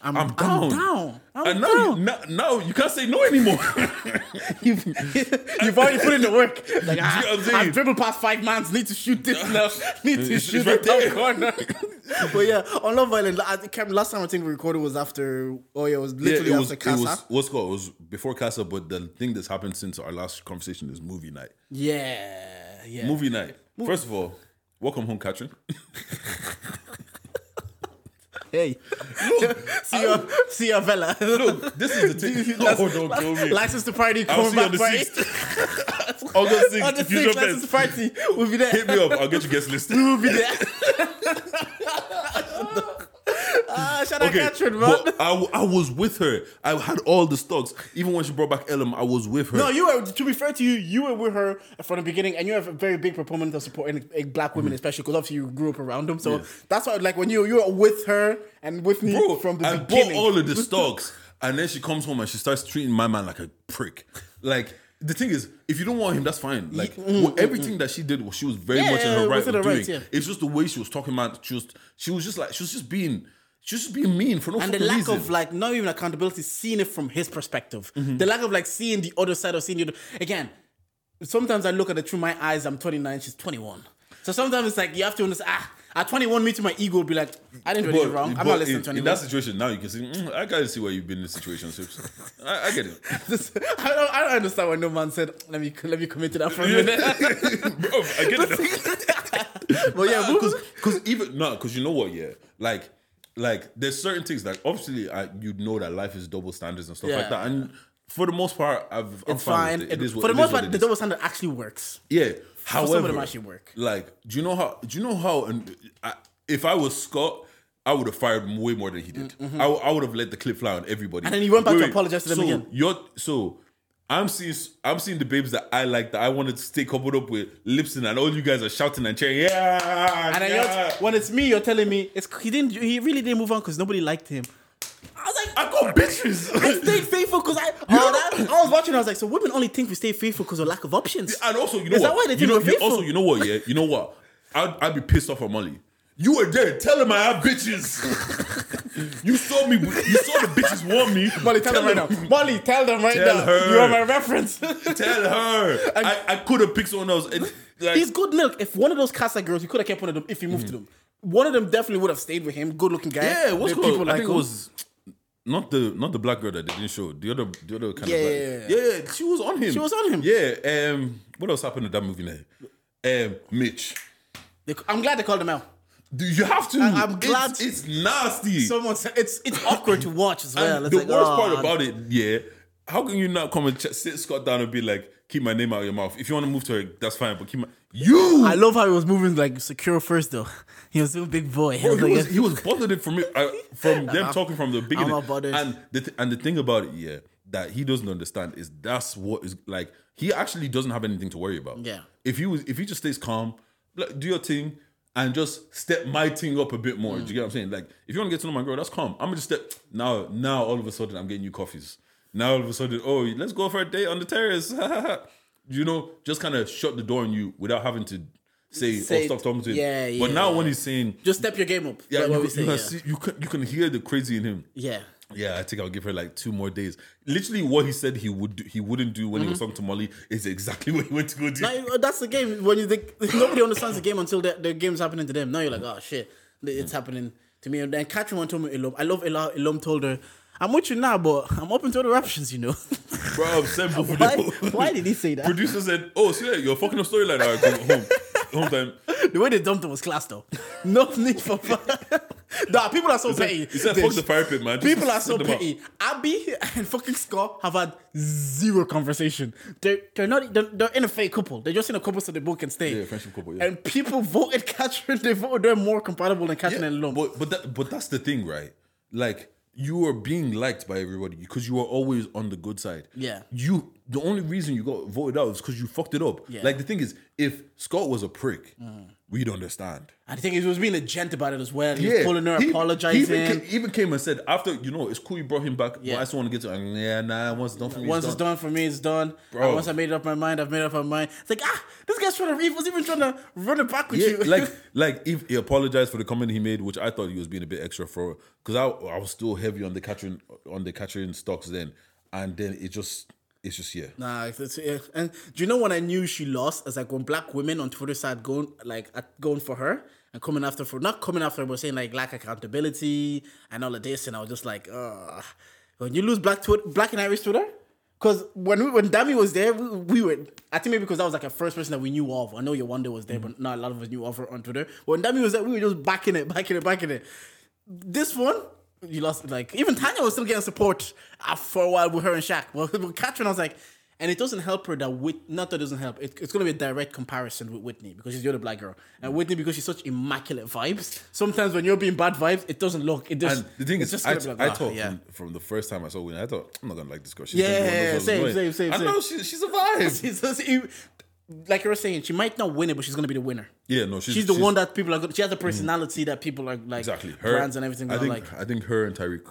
I'm, I'm down. down. I'm and now, down. You, now, now you can't say no anymore. You've, you've already put in the work. Like, I'm saying? I've dribbled past five mans. Need to shoot this now. Need to It's- shoot it's the right top corner. but yeah, on Love Island, I think last time I think we recorded was after. Oh yeah, it was yeah, literally it was after it was what's called it was before Casa, but the thing that's happened since our last conversation is movie night. yeah, yeah. Movie night. First of all, welcome home, Catherine. Hey, see your see your fella. Look, this is the thing. oh, don't kill me. License to party I'll coming see on back the by 6th. August 6th. on the Future sixth license to party. We'll be there. Hit me up. I'll get you guest list. We'll be there. Shout out Okay, Catherine, man. but I, I was with her. I had all the stocks. Even when she brought back Elom, I was with her. No, you were. To be fair to you, you were with her from the beginning, and you're a very big proponent of supporting black women, especially because obviously you grew up around them. So Mm-hmm. That's why, like, when you you were with her and with me Bro, from the I beginning. bought all of the stocks, and then she comes home and she starts treating my man like a prick. Like the thing is, if you don't want him, that's fine. Like well, everything that she did, was she was very mm, Yeah, much in her right of doing. rights, yeah. It's just the way she was talking about. She was, she was just like she was just being, just being mean for no reason. and the lack reason. of like not even accountability, seeing it from his perspective. Mm-hmm. The lack of like seeing the other side of seeing the other. Again, sometimes I look at it through my eyes. I'm 29, she's 21. So sometimes it's like you have to understand. Ah, at 21, me to my ego be like, I didn't do anything wrong. I'm not listening in, to in that situation now, you can see. "Mm, I gotta see where you've been in situationships. I, I get it. I don't, I don't understand why no man said, let me let me commit to that for a minute. Bro, I get it. but yeah, because because even no, because you know what, yeah, like like there's certain things like obviously I you know that life is double standards and stuff Yeah. like that, and for the most part, I've I'm it's fine. fine. it. It what- for the most part, the double standard actually works. yeah. However, some of them actually work. Like, do you know how? Do you know how? And I, if I was Scott. I would have fired him way more than he did. I, I would have let the clip fly on everybody. Mm-hmm. And then you went back to apologize to them so again. You're so I'm seeing I'm seeing the babes that I like that I wanted to stay coupled up with Lipson and all you guys are shouting and cheering. Yeah, And yeah. you're, when it's me, you're telling me it's he didn't. He really didn't move on because nobody liked him. I was like, I got bitches. I stayed faithful because I. Oh, that, I was watching. I was like, so women only think we stay faithful because of lack of options. And also, you know Is what? that why they you think know, we're faithful? Also, you know what? Yeah, you know what? I'd, I'd be pissed off at Molly. You were there. Tell him I have bitches. you saw me. You saw the bitches want me. Molly, tell, them right now. Molly, tell them right Tell now. her. You are my reference. Tell her. I, I could have picked someone else. And, like, He's good milk. If one of those Casa girls, you could have kept one of them if he moved to them. One of them definitely would have stayed with him. Good looking guy. yeah, what's called? people I like think it was not the not the black girl that they didn't show. The other the other kind Yeah, of yeah. Yeah, yeah, she was on him. She was on him. Yeah. Um. What else happened in that movie now? Um. Mitch. They- I'm glad they called him out. Do you have to? I- I'm glad- it's, nasty. Someone said it's it's awkward to watch as well. The like, worst oh, part about it, yeah, how can you not come and ch- sit Scott down and be like, keep my name out of your mouth? If you want to move to her, that's fine, but keep my you. I love how he was moving like secure first though. He was still a big boy. Bro, was he like, was he was bothered it from it uh, from them talking from the beginning. not bothered. And the th- and the thing about it, yeah, that he doesn't understand is that's what is like. He actually doesn't have anything to worry about. Yeah. If he was, if he just stays calm, like, do your thing, and just step my thing up a bit more. Do you get what I'm saying? Like, if you want to get to know my girl, that's calm. I'm gonna just step now. Now all of a sudden, I'm getting you coffees. Now all of a sudden, oh, let's go for a date on the terrace. you know, just kind of shut the door on you without having to say, oh, Say- oh, stop talking to him. yeah, But now when he's saying, just step your game up. yeah, Like you, you say, can yeah. see, you can you can hear the crazy in him. yeah. Yeah, I think I'll give her like two more days. Literally, what he said he would do, he wouldn't do when he was Mm-hmm. talking to Molly is exactly what he went to go do. Now, that's the game. When you think nobody understands the game until the, the game's happening to them. Now you're like, oh shit, it's happening to me. And then Catherine one told me, Elom. I love Elom. Elom told her, I'm with you now, but I'm open to other options. You know. Bro, I'm of why, why did he say that? Producer said, "Oh, so yeah, you're fucking a storyline. All right, go home, home time." The way they dumped him was class, though. No need for. nah, people are so He petty. he said They- "Fuck the fire pit, man." Just People are so sit them out. petty. Abby and fucking Scott have had zero conversation. They're they're not they're, they're in a fake couple. They're just in a couple so they both can stay. Yeah, friendship couple, yeah. And people voted Catherine. They voted they're more compatible than Catherine Yeah, and but but that, but that's the thing, right? Like you are being liked by everybody because you are always on the good side. Yeah. You the only reason you got voted out is because you fucked it up. Yeah. Like the thing is, if Scott was a prick, mm. We'd understand. I think he was being a gent about it as well. He was pulling her, he- apologizing. He even, ca- even came and said after you know it's cool you brought him back. Yeah. But I just want to get to yeah nah once it's done for me. once it's done for me, it's done. Bro. Once I made up my mind, I've made up my mind. It's like ah, this guy's trying to. He was even trying to run it back with Yeah, you. like like if he apologized for the comment he made, which I thought he was being a bit extra for, because I I was still heavy on the catching, on the catching stocks then, and then it just it's just yeah. Nah, it's, yeah. and do you know when I knew she lost? It's like when black women on Twitter started going like at, going for her and coming after for not coming after her, but saying like lack accountability and all of this, and I was just like. When you lose black Twitter, black and Irish Twitter, because when we, when Dami was there, we, we were. I think maybe because that was like a first person that we knew of. I know Yewande was there, but not a lot of us knew of her on Twitter. But when Dami was there, we were just backing it, backing it, backing it. This one, you lost. Like even Tanya was still getting support uh, for a while with her and Shaq. Well, with Catherine, I was like, and it doesn't help her that Whit. Not that it doesn't help. It, it's going to be a direct comparison with Whitney because she's the other black girl, and Whitney because she's such immaculate vibes. Sometimes when you're being bad vibes, it doesn't look. It just. And the thing is, just I, gonna I like, ah, thought yeah. from, from the first time I saw Whitney, I thought I'm not gonna like this girl. She's Yeah, gonna be one same, same, same, I know she, she's a vibe. She's like you were saying, she might not win it, but she's gonna be the winner. Yeah, no, she's- she's the she's- one that people are. Gonna, she has a personality that people are like Exactly. Her brands and everything. I think like I think her and Tyrique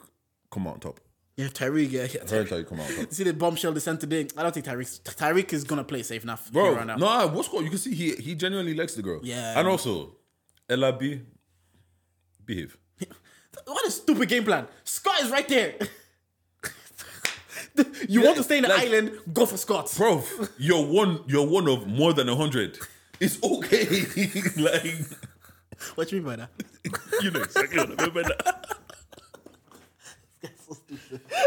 come out on top. yeah, Tyrique. Yeah, yeah. And Tyrique come out on top. You see the bombshell they sent today. I don't think Tyrique. Tyrique is gonna play safe enough. Bro, right now. no, what's called? You can see he he genuinely likes the girl. Yeah. and also Ella B, behave. What a stupid game plan. Scott is right there. you want to stay in the like- island? Go for Scott. Bro, you're one. You're one of more than a hundred. It's okay. like What you mean by that? you know exactly what I mean by that.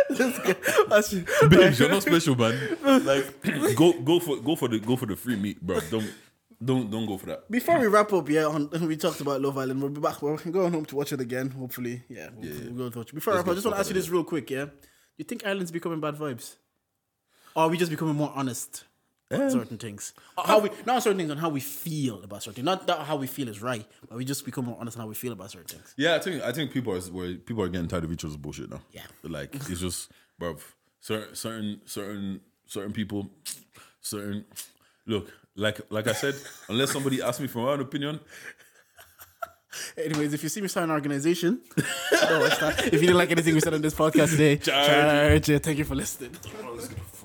That's- Babes, you're not special, man. Like go go for go for the go for the free meat, bro. Don't don't don't go for that. Before we wrap up, yeah, on, we talked about Love Island. We'll be back. We're going home to watch it again. Hopefully, yeah. We'll, we'll go to watch it. Before I wrap up, I just want to ask you this real quick. Yeah, you think Ireland's becoming bad vibes, or are we just becoming more honest? on certain things, Or how we not on certain things on how we feel about certain things. Not that how we feel is right, but we just become more honest on how we feel about certain things. Yeah, I think I think people are where people are getting tired of each other's bullshit now. Yeah. like it's just, bro. Certain certain certain certain people, certain look like like I said. unless somebody asks me for my own opinion, Anyways, if you see me start an organization, if you didn't like anything we said on this podcast today, Charge. charge. Yeah, Thank you for listening.